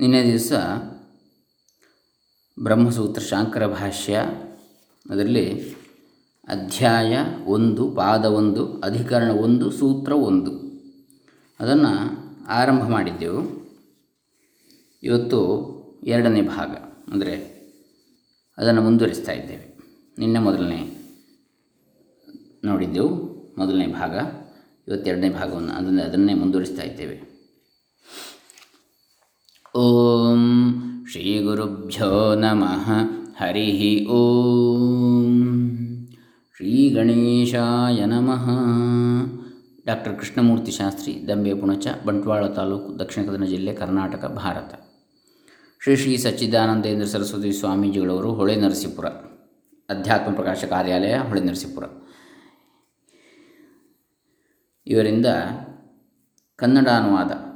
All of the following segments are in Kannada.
ನಿನ್ನೆ ದಿವಸ ಬ್ರಹ್ಮಸೂತ್ರ ಶಾಂಕರ ಭಾಷ್ಯ, ಅದರಲ್ಲಿ ಅಧ್ಯಾಯ ಒಂದು, ಪಾದ ಒಂದು, ಅಧಿಕರಣ ಒಂದು, ಸೂತ್ರ ಒಂದು. ಅದನ್ನು ಆರಂಭ ಮಾಡಿದ್ದೆವು. ಇವತ್ತು ಎರಡನೇ ಭಾಗ. ಅಂದರೆ ಅದನ್ನು ಮುಂದುವರಿಸ್ತಾ ಇದ್ದೇವೆ. ನಿನ್ನೆ ಮೊದಲನೇ ನೋಡಿದ್ದೆವು. ಮೊದಲನೇ ಭಾಗ. ಇವತ್ತೆರಡನೇ ಭಾಗವನ್ನು ಅದನ್ನು ಅದನ್ನೇ ಮುಂದುವರಿಸ್ತಾ ಇದ್ದೇವೆ. ಓಂ ಶ್ರೀ ಗುರುಭ್ಯೋ ನಮಃ ಹರಿ ಓಂ. ಶ್ರೀ ಗಣೇಶಾಯ ನಮಃ. ಡಾಕ್ಟರ್ ಕೃಷ್ಣಮೂರ್ತಿ ಶಾಸ್ತ್ರಿ, ದಂಬೆ ಪುಣಚ, ಬಂಟ್ವಾಳ ತಾಲೂಕು, ದಕ್ಷಿಣ ಕನ್ನಡ ಜಿಲ್ಲೆ, ಕರ್ನಾಟಕ, ಭಾರತ. ಶ್ರೀ ಶ್ರೀ ಸಚ್ಚಿದಾನಂದೇಂದ್ರ ಸರಸ್ವತಿ ಸ್ವಾಮೀಜಿಗಳವರು ಹೊಳೆ ನರಸೀಪುರ, ಅಧ್ಯಾತ್ಮ ಪ್ರಕಾಶ ಕಾರ್ಯಾಲಯ, ಹೊಳೆ ನರಸೀಪುರ. ಇವರಿಂದ ಕನ್ನಡ ಅನುವಾದ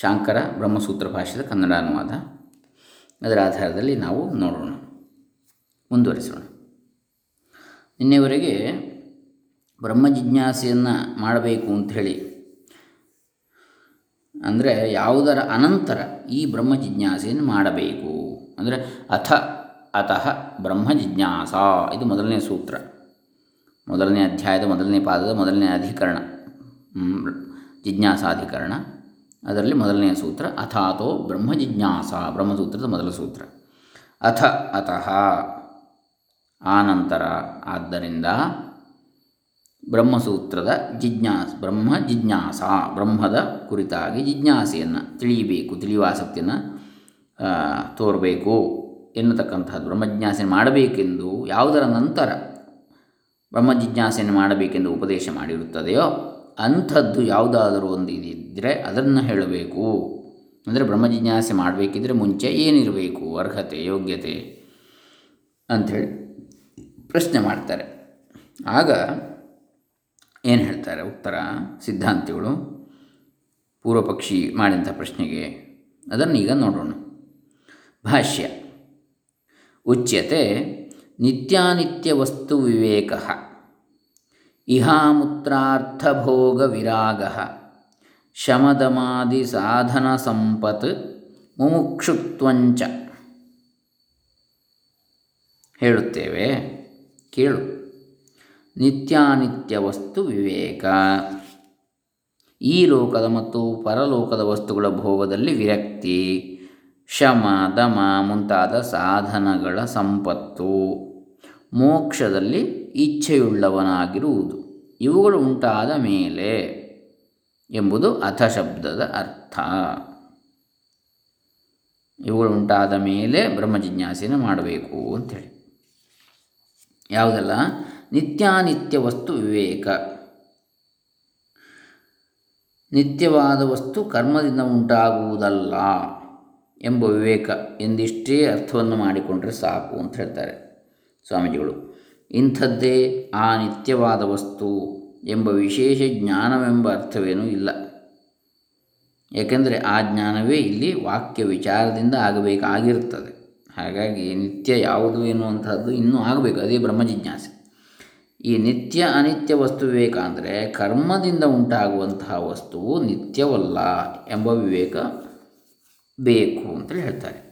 ಶಾಂಕರ ಬ್ರಹ್ಮಸೂತ್ರ ಭಾಷೆಯ ಕನ್ನಡ ಅನುವಾದ. ಅದರ ಆಧಾರದಲ್ಲಿ ನಾವು ನೋಡೋಣ. ಮುಂದುವರಿಸೋಣ. ನಿನ್ನೆವರೆಗೆ ಬ್ರಹ್ಮ ಜಿಜ್ಞಾಸೆಯನ್ನು ಮಾಡಬೇಕು ಅಂಥೇಳಿ ಅಂದರೆ ಯಾವುದರ ಅನಂತರ ಈ ಬ್ರಹ್ಮ ಜಿಜ್ಞಾಸೆಯನ್ನು ಮಾಡಬೇಕು. ಅಂದರೆ ಅಥ, ಅತಃ ಬ್ರಹ್ಮ ಜಿಜ್ಞಾಸ, ಇದು ಮೊದಲನೇ ಸೂತ್ರ. ಮೊದಲನೇ ಅಧ್ಯಾಯದ, ಮೊದಲನೇ ಪಾದದ, ಮೊದಲನೇ ಅಧಿಕರಣ ಜಿಜ್ಞಾಸಾಧಿಕರಣ. ಅದರಲ್ಲಿ ಮೊದಲನೆಯ ಸೂತ್ರ ಅಥಾತೋ ಬ್ರಹ್ಮ ಜಿಜ್ಞಾಸ ಬ್ರಹ್ಮಸೂತ್ರದ ಮೊದಲ ಸೂತ್ರ. ಅಥ ಅತಃ ಆನಂತರ ಆದ್ದರಿಂದ ಬ್ರಹ್ಮಸೂತ್ರದ ಜಿಜ್ಞಾಸ ಬ್ರಹ್ಮ ಜಿಜ್ಞಾಸ ಬ್ರಹ್ಮದ ಕುರಿತಾಗಿ ಜಿಜ್ಞಾಸೆಯನ್ನು ತಿಳಿಯಬೇಕು ತಿಳಿಯುವ ಆಸಕ್ತಿಯನ್ನು ತೋರಬೇಕು ಎನ್ನತಕ್ಕಂಥದ್ದು. ಬ್ರಹ್ಮಜಿಜ್ಞಾಸೆ ಮಾಡಬೇಕೆಂದು ಯಾವುದರ ನಂತರ ಬ್ರಹ್ಮ ಜಿಜ್ಞಾಸೆಯನ್ನು ಮಾಡಬೇಕೆಂದು ಉಪದೇಶ ಮಾಡಿರುತ್ತದೆಯೋ ಅಂಥದ್ದು ಯಾವುದಾದರೂ ಒಂದು ಇದ್ದರೆ ಅದನ್ನು ಹೇಳಬೇಕು. ಅಂದರೆ ಬ್ರಹ್ಮಜಿಜ್ಞಾಸೆ ಮಾಡಬೇಕಿದ್ರೆ ಮುಂಚೆ ಏನಿರಬೇಕು? ಅರ್ಹತೆ, ಯೋಗ್ಯತೆ ಅಂಥೇಳಿ ಪ್ರಶ್ನೆ ಮಾಡ್ತಾರೆ. ಆಗ ಏನು ಹೇಳ್ತಾರೆ? ಉತ್ತರ, ಸಿದ್ಧಾಂತಿಗಳು, ಪೂರ್ವಪಕ್ಷಿ ಮಾಡಿದಂಥ ಪ್ರಶ್ನೆಗೆ ಅದನ್ನು ಈಗ ನೋಡೋಣ. ಭಾಷ್ಯ, ಉಚ್ಯತೆ ನಿತ್ಯಾನಿತ್ಯ ವಸ್ತು ವಿವೇಕ. ಇಹಾಮೂತ್ರಾರ್ಥಭೋಗ ವಿರಾಗ ಶಮದಮಾದಿ ಸಾಧನ ಸಂಪತ್ ಮುಮುಕ್ಷುತ್ವಂಚ. ಹೇಳುತ್ತೇವೆ, ಕೇಳು. ನಿತ್ಯಾನಿತ್ಯ ವಸ್ತು ವಿವೇಕ. ಈ ಲೋಕದ ಮತ್ತು ಪರಲೋಕದ ವಸ್ತುಗಳ ಭೋಗದಲ್ಲಿ ವಿರಕ್ತಿ, ಶಮ, ದಮ ಮುಂತಾದ ಸಾಧನಗಳ ಸಂಪತ್ತು. ಮೋಕ್ಷದಲ್ಲಿ ಇಚ್ಛೆಯುಳ್ಳವನಾಗಿರುವುದು. ಇವುಗಳು ಉಂಟಾದ ಮೇಲೆ ಎಂಬುದು ಅಥ ಶಬ್ದದ ಅರ್ಥ. ಇವುಗಳು ಉಂಟಾದ ಮೇಲೆ ಬ್ರಹ್ಮ ಜಿಜ್ಞಾಸೆಯನ್ನು ಮಾಡಬೇಕು ಅಂಥೇಳಿ. ಯಾವುದೆಲ್ಲ? ನಿತ್ಯಾನಿತ್ಯ ವಸ್ತು ವಿವೇಕ. ನಿತ್ಯವಾದ ವಸ್ತು ಕರ್ಮದಿಂದ ಉಂಟಾಗುವುದಲ್ಲ ಎಂಬ ವಿವೇಕ ಎಂದಿಷ್ಟೇ ಅರ್ಥವನ್ನು ಮಾಡಿಕೊಂಡರೆ ಸಾಕು ಅಂತ ಹೇಳ್ತಾರೆ ಸ್ವಾಮೀಜಿಗಳು. ಇಂಥದ್ದೇ ಆ ನಿತ್ಯವಾದ ವಸ್ತು ಎಂಬ ವಿಶೇಷ ಜ್ಞಾನವೆಂಬ ಅರ್ಥವೇನೂ ಇಲ್ಲ. ಏಕೆಂದರೆ ಆ ಜ್ಞಾನವೇ ಇಲ್ಲಿ ವಾಕ್ಯ ವಿಚಾರದಿಂದ ಆಗಬೇಕಾಗಿರುತ್ತದೆ. ಹಾಗಾಗಿ ನಿತ್ಯ ಯಾವುದು ಎನ್ನುವಂಥದ್ದು ಇನ್ನೂ ಆಗಬೇಕು, ಅದೇ ಬ್ರಹ್ಮ ಜಿಜ್ಞಾಸೆ. ಈ ನಿತ್ಯ ಅನಿತ್ಯ ವಸ್ತು ವಿವೇಕ ಅಂದರೆ ಕರ್ಮದಿಂದ ಉಂಟಾಗುವಂತಹ ವಸ್ತುವು ನಿತ್ಯವಲ್ಲ ಎಂಬ ವಿವೇಕ ಬೇಕು ಅಂತೇಳಿ ಹೇಳ್ತಾರೆ.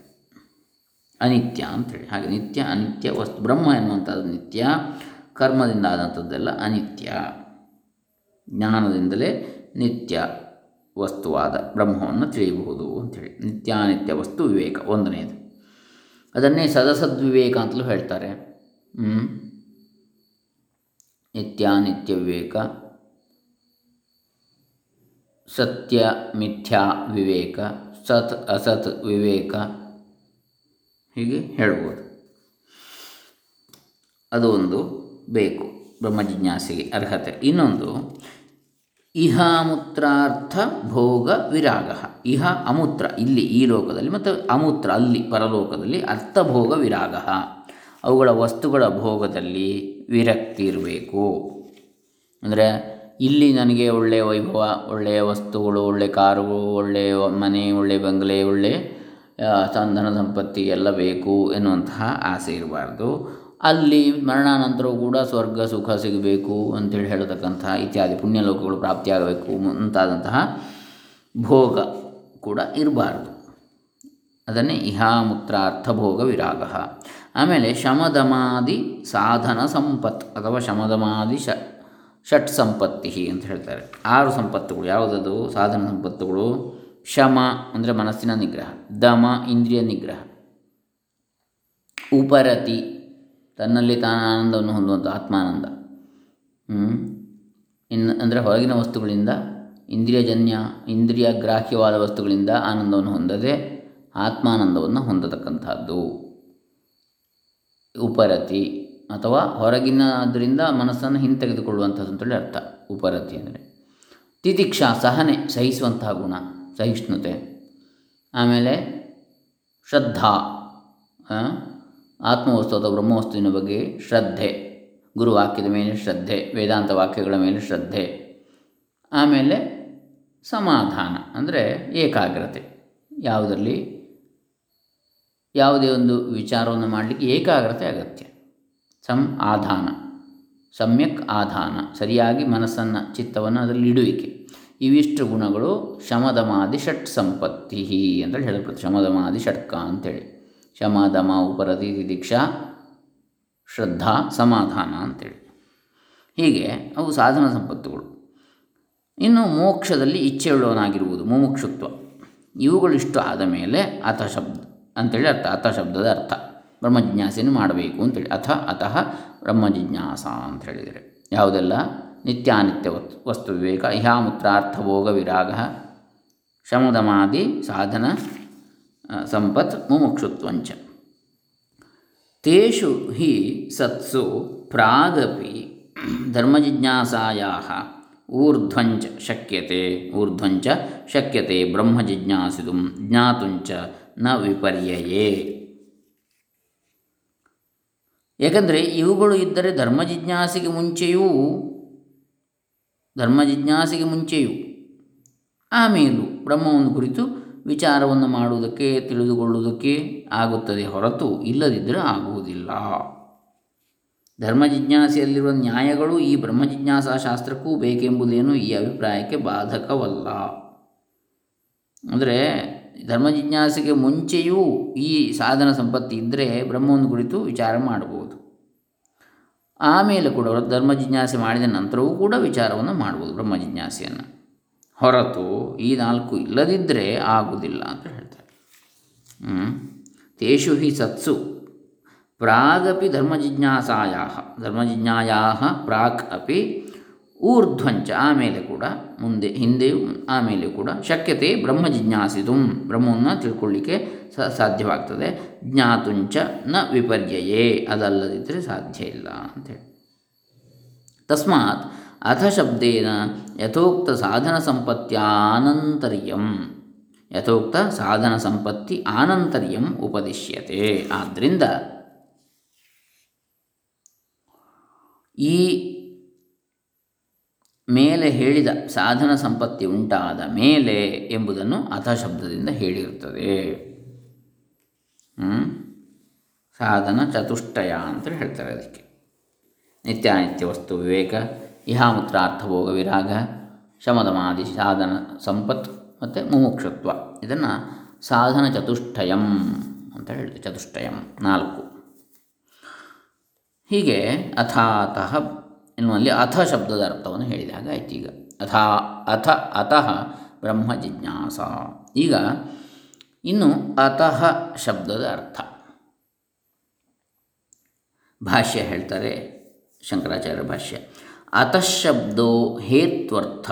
ಅನಿತ್ಯ ಅಂಥೇಳಿ ಹಾಗೆ ನಿತ್ಯ, ಅನಿತ್ಯ, ವಸ್ತು, ಬ್ರಹ್ಮ ಎನ್ನುವಂಥದ್ದು ನಿತ್ಯ, ಕರ್ಮದಿಂದ ಆದಂಥದ್ದೆಲ್ಲ ಅನಿತ್ಯ. ಜ್ಞಾನದಿಂದಲೇ ನಿತ್ಯ ವಸ್ತುವಾದ ಬ್ರಹ್ಮವನ್ನು ತಿಳಿಯಬಹುದು ಅಂಥೇಳಿ ನಿತ್ಯಾನಿತ್ಯ ವಸ್ತು, ವಿವೇಕ ಒಂದನೇದು. ಅದನ್ನೇ ಸದಸದ್ವಿವೇಕ ಅಂತಲೂ ಹೇಳ್ತಾರೆ. ನಿತ್ಯಾನಿತ್ಯ ವಿವೇಕ. ಸತ್ಯ, ಮಿಥ್ಯಾ, ವಿವೇಕ. ಸತ್, ಅಸತ್, ವಿವೇಕ. ಹೀಗೆ ಹೇಳ್ಬೋದು. ಅದು ಒಂದು ಬೇಕು, ಬ್ರಹ್ಮಜಿಜ್ಞಾಸೆಗೆ ಅರ್ಹತೆ. ಇನ್ನೊಂದು, ಇಹ ಅಮೂತ್ರಾರ್ಥ ಭೋಗ ವಿರಾಗ. ಇಹ ಅಮೂತ್ರ, ಇಲ್ಲಿ ಈ ಲೋಕದಲ್ಲಿ ಮತ್ತು ಅಮೂತ್ರ, ಅಲ್ಲಿ, ಪರಲೋಕದಲ್ಲಿ ಅರ್ಥಭೋಗ ವಿರಾಗ. ಅವುಗಳ ವಸ್ತುಗಳ ಭೋಗದಲ್ಲಿ ವಿರಕ್ತಿ ಇರಬೇಕು. ಅಂದರೆ, ಇಲ್ಲಿ ನನಗೆ ಒಳ್ಳೆಯ ವೈಭವ, ಒಳ್ಳೆಯ ವಸ್ತುಗಳು, ಒಳ್ಳೆಯ ಕಾರುಗಳು ಒಳ್ಳೆಯ ಮನೆ, ಒಳ್ಳೆಯ ಬಂಗಲೆ, ಒಳ್ಳೆಯ ಸಂಧನ ಸಂಪತ್ತಿ ಎಲ್ಲ ಬೇಕು ಎನ್ನುವಂತಹ ಆಸೆ ಇರಬಾರ್ದು. ಅಲ್ಲಿ ಮರಣಾನಂತರವೂ ಕೂಡ ಸ್ವರ್ಗ, ಸುಖ ಸಿಗಬೇಕು ಅಂತೇಳಿ ಹೇಳತಕ್ಕಂತಹ ಇತ್ಯಾದಿ ಪುಣ್ಯಲೋಕಗಳು ಪ್ರಾಪ್ತಿಯಾಗಬೇಕು ಮುಂತಾದಂತಹ ಭೋಗ ಕೂಡ ಇರಬಾರ್ದು. ಅದನ್ನೇ ಇಹಾಮೂತ್ರಾರ್ಥಭೋಗ ವಿರಾಗ. ಆಮೇಲೆ ಶಮದಮಾದಿ ಸಾಧನ ಸಂಪತ್ ಅಥವಾ ಶಮದಮಾದಿ ಶ ಷಟ್ ಸಂಪತ್ತಿ ಅಂತ ಹೇಳ್ತಾರೆ. ಆರು ಸಂಪತ್ತುಗಳು ಯಾವುದದು? ಸಾಧನ ಸಂಪತ್ತುಗಳು ಶಮ ಅಂದರೆ ಮನಸ್ಸಿನ ನಿಗ್ರಹ, ದಮ ಇಂದ್ರಿಯ ನಿಗ್ರಹ. ಉಪರತಿ ತನ್ನಲ್ಲಿ ತಾನು ಆನಂದವನ್ನು ಹೊಂದುವಂಥ ಆತ್ಮಾನಂದ. ಇನ್ನು ಅಂದರೆ ಹೊರಗಿನ ವಸ್ತುಗಳಿಂದ, ಇಂದ್ರಿಯಜನ್ಯ ಇಂದ್ರಿಯ ಗ್ರಾಹ್ಯವಾದ ವಸ್ತುಗಳಿಂದ ಆನಂದವನ್ನು ಹೊಂದದೆ ಆತ್ಮಾನಂದವನ್ನು ಹೊಂದತಕ್ಕಂಥದ್ದು. ಉಪರತಿ ಅಥವಾ ಹೊರಗಿನ ಅದರಿಂದ ಮನಸ್ಸನ್ನು ಹಿಂತೆಗೆದುಕೊಳ್ಳುವಂಥದ್ದು ಅಂತೇಳಿ ಅರ್ಥ. ಉಪರತಿ ಅಂದರೆ ತಿತಿಕ್ಷ ಸಹನೆ, ಸಹಿಸುವಂತಹ ಗುಣ. ಸಹಿಷ್ಣುತೆ. ಆಮೇಲೆ ಶ್ರದ್ಧಾ ಆತ್ಮವಸ್ತು ಅಥವಾ ಬ್ರಹ್ಮವಸ್ತುವಿನ ಬಗ್ಗೆ ಶ್ರದ್ಧೆ ಗುರುವಾಕ್ಯದ ಮೇಲೆ ಶ್ರದ್ಧೆ, ವೇದಾಂತ ವಾಕ್ಯಗಳ ಮೇಲೆ ಶ್ರದ್ಧೆ. ಆಮೇಲೆ ಸಮಾಧಾನ, ಅಂದರೆ ಏಕಾಗ್ರತೆ. ಯಾವುದರಲ್ಲಿ? ಯಾವುದೇ ಒಂದು ವಿಚಾರವನ್ನು ಮಾಡಲಿಕ್ಕೆ ಏಕಾಗ್ರತೆ ಅಗತ್ಯ. ಸಂ ಆಧಾನ, ಸಮ್ಯಕ್ ಆಧಾನ, ಸರಿಯಾಗಿ ಮನಸ್ಸನ್ನು, ಚಿತ್ತವನ್ನು ಅದರಲ್ಲಿ ಇಡುವಿಕೆ. ಇವಿಷ್ಟು ಗುಣಗಳು ಶಮದಮಾದಿ ಷಟ್ ಸಂಪತ್ತಿ ಅಂತೇಳಿ ಹೇಳಲ್ಪಡುತ್ತೆ ಶಮದಮಾದಿ ಷಟ್ಕ ಅಂತೇಳಿ. ಶಮದಮ ಉಪರತಿ ದೀಕ್ಷಾ ಶ್ರದ್ಧಾ ಸಮಾಧಾನ ಅಂತೇಳಿ. ಹೀಗೆ ಅವು ಸಾಧನ ಸಂಪತ್ತುಗಳು. ಇನ್ನು ಮೋಕ್ಷದಲ್ಲಿ ಇಚ್ಛೆಯುಳ್ಳವನಾಗಿರುವುದು ಮುಮುಕ್ಷುತ್ವ. ಇವುಗಳಿಷ್ಟು ಆದ ಮೇಲೆ ಅಥ ಶಬ್ದ ಅಂತೇಳಿ ಅರ್ಥ. ಅಥ ಶಬ್ದದ ಅರ್ಥ. ಬ್ರಹ್ಮಜಿಜ್ಞಾಸೆಯನ್ನು ಮಾಡಬೇಕು ಅಂತೇಳಿ. ಅಥ, ಅತಃ ಬ್ರಹ್ಮಜಿಜ್ಞಾಸ ಅಂತ ಹೇಳಿದರೆ. ಯಾವುದೆಲ್ಲ? ನಿತ್ಯಾನಿತ್ಯ ವಸ್ತು ವಿವೇಕ ಇಹಾಮೂತ್ರಾರ್ಥಭೋಗ ವಿರಾಗ ಶಮದಮಾದಿ ಸಾಧನ ಸಂಪತ್ ಮುಮುಕ್ಷುತ್ವಂಚ. ತೇಷು ಹಿ ಸತ್ಸು ಪ್ರಾಗಪಿ ಧರ್ಮಜಿಜ್ಞಾಸಾಯಾ ಊರ್ಧ್ವಂಚ ಶಕ್ಯತೆ ಊರ್ಧ್ವಂಚ ಶಕ್ಯತೆ ಬ್ರಹ್ಮಜಿಜ್ಞಾಸಿದು ಜ್ಞಾತುಂಚ ನ ವಿಪರ್ಯಯೇ. ಏಕೆಂದರೆ ಇವುಗಳು ಇದ್ದರೆ ಧರ್ಮಜಿಜ್ಞಾಸಿಗೆ ಮುಂಚೆಯೂ ಧರ್ಮ ಜಿಜ್ಞಾಸೆಗೆ ಮುಂಚೆಯೂ ಆಮೇಲೂ ಬ್ರಹ್ಮವನ್ನು ಕುರಿತು ವಿಚಾರವನ್ನು ಮಾಡುವುದಕ್ಕೆ, ತಿಳಿದುಕೊಳ್ಳುವುದಕ್ಕೆ ಆಗುತ್ತದೆ ಹೊರತು ಇಲ್ಲದಿದ್ದರೆ ಆಗುವುದಿಲ್ಲ. ಧರ್ಮ ಜಿಜ್ಞಾಸೆಯಲ್ಲಿರುವ ನ್ಯಾಯಗಳು ಈ ಬ್ರಹ್ಮ ಜಿಜ್ಞಾಸಾ ಶಾಸ್ತ್ರಕ್ಕೂ ಬೇಕೆಂಬುದೇನು ಈ ಅಭಿಪ್ರಾಯಕ್ಕೆ ಬಾಧಕವಲ್ಲ. ಅಂದರೆ ಧರ್ಮ ಜಿಜ್ಞಾಸೆಗೆ ಮುಂಚೆಯೂ ಈ ಸಾಧನ ಸಂಪತ್ತಿ ಇದ್ದರೆ ಬ್ರಹ್ಮವನ್ನು ಕುರಿತು ವಿಚಾರ ಮಾಡಬಹುದು. ಆಮೇಲೆ ಕೂಡ ಧರ್ಮ ಜಿಜ್ಞಾಸೆ ಮಾಡಿದ ನಂತರವೂ ಕೂಡ ವಿಚಾರವನ್ನು ಮಾಡ್ಬೋದು ಬ್ರಹ್ಮ ಜಿಜ್ಞಾಸೆಯನ್ನು. ಹೊರತು ಈ ನಾಲ್ಕು ಇಲ್ಲದಿದ್ದರೆ ಆಗುವುದಿಲ್ಲ ಅಂತ ಹೇಳ್ತಾರೆ. ತೇಷು ಹಿ ಸತ್ಸು ಪ್ರಾಗಪಿ ಧರ್ಮಜಿಜ್ಞಾಸಾಯಾ ಧರ್ಮಜಿಜ್ಞಾಯಾ ಪ್ರಾಕ್ ಅಪಿ ಊರ್ಧ್ವಂಚ. ಆಮೇಲೆ ಕೂಡ ಮುಂದೆ ಹಿಂದೆಯೂ ಆಮೇಲೆ ಕೂಡ ಶಕ್ಯತೆ ಬ್ರಹ್ಮ ಜಿಜ್ಞಾಸಿತು ಬ್ರಹ್ಮವನ್ನು ತಿಳ್ಕೊಳ್ಳಿಕ್ಕೆ ಸಾಧ್ಯವಾಗ್ತದೆ. ಜ್ಞಾತುಂಚ ನ ವಿಪರ್ಯಯೇ. ಅದಲ್ಲದಿದ್ದರೆ ಸಾಧ್ಯ ಇಲ್ಲ ಅಂತೇಳಿ ತಸ್ಮಾತ್ ಅಥ ಶಬ್ದೇನ ಯಥೋಕ್ತ ಸಾಧನ ಸಂಪತ್ತ್ಯಾನಂತರ್ಯಂ ಯಥೋಕ್ತ ಸಾಧನ ಸಂಪತ್ತಿ ಆನಂತರ್ಯಂ ಉಪದಿಶ್ಯತೆ. ಆದ್ದರಿಂದ ಈ ಮೇಲೆ ಹೇಳಿದ ಸಾಧನ ಸಂಪತ್ತಿ ಉಂಟಾದ ಮೇಲೆ ಎಂಬುದನ್ನು ಅಥ ಶಬ್ದದಿಂದ ಹೇಳಿರುತ್ತದೆ ಸಾಧನ ಚತುಷ್ಟಯ ಅಂತ ಹೇಳ್ತಾರೆ ಅದಕ್ಕೆ. ನಿತ್ಯಾನಿತ್ಯ ವಸ್ತು ವಿವೇಕ ಇಹಾಮೂತ್ರ ಅರ್ಥಭೋಗ ವಿರಾಗ, ಶಮದಮಾದಿ ಸಾಧನ ಸಂಪತ್ ಮತ್ತು ಮುಮುಕ್ಷತ್ವ. ಇದನ್ನು ಸಾಧನ ಚತುಷ್ಟಯಂ ಅಂತ ಹೇಳಿದೆ ಚತುಷ್ಟಯಂ ನಾಲ್ಕು. ಹೀಗೆ ಅಥಾತಃ ಎನ್ನುವಲ್ಲಿ ಅಥ ಶಬ್ದದ ಅರ್ಥವನ್ನು ಹೇಳಿದಾಗ ಆಯ್ತು ಈಗ. ಅಥಾ, ಅಥ ಅಥ ಬ್ರಹ್ಮ, ಜಿಜ್ಞಾಸ. ಈಗ ಇನ್ನು ಅತಃ ಶಬ್ದದ ಅರ್ಥ. ಭಾಷ್ಯ ಹೇಳ್ತಾರೆ ಶಂಕರಾಚಾರ್ಯ ಭಾಷ್ಯ ಅತಃಶಬ್ದೋ ಹೇತ್ವರ್ಥ.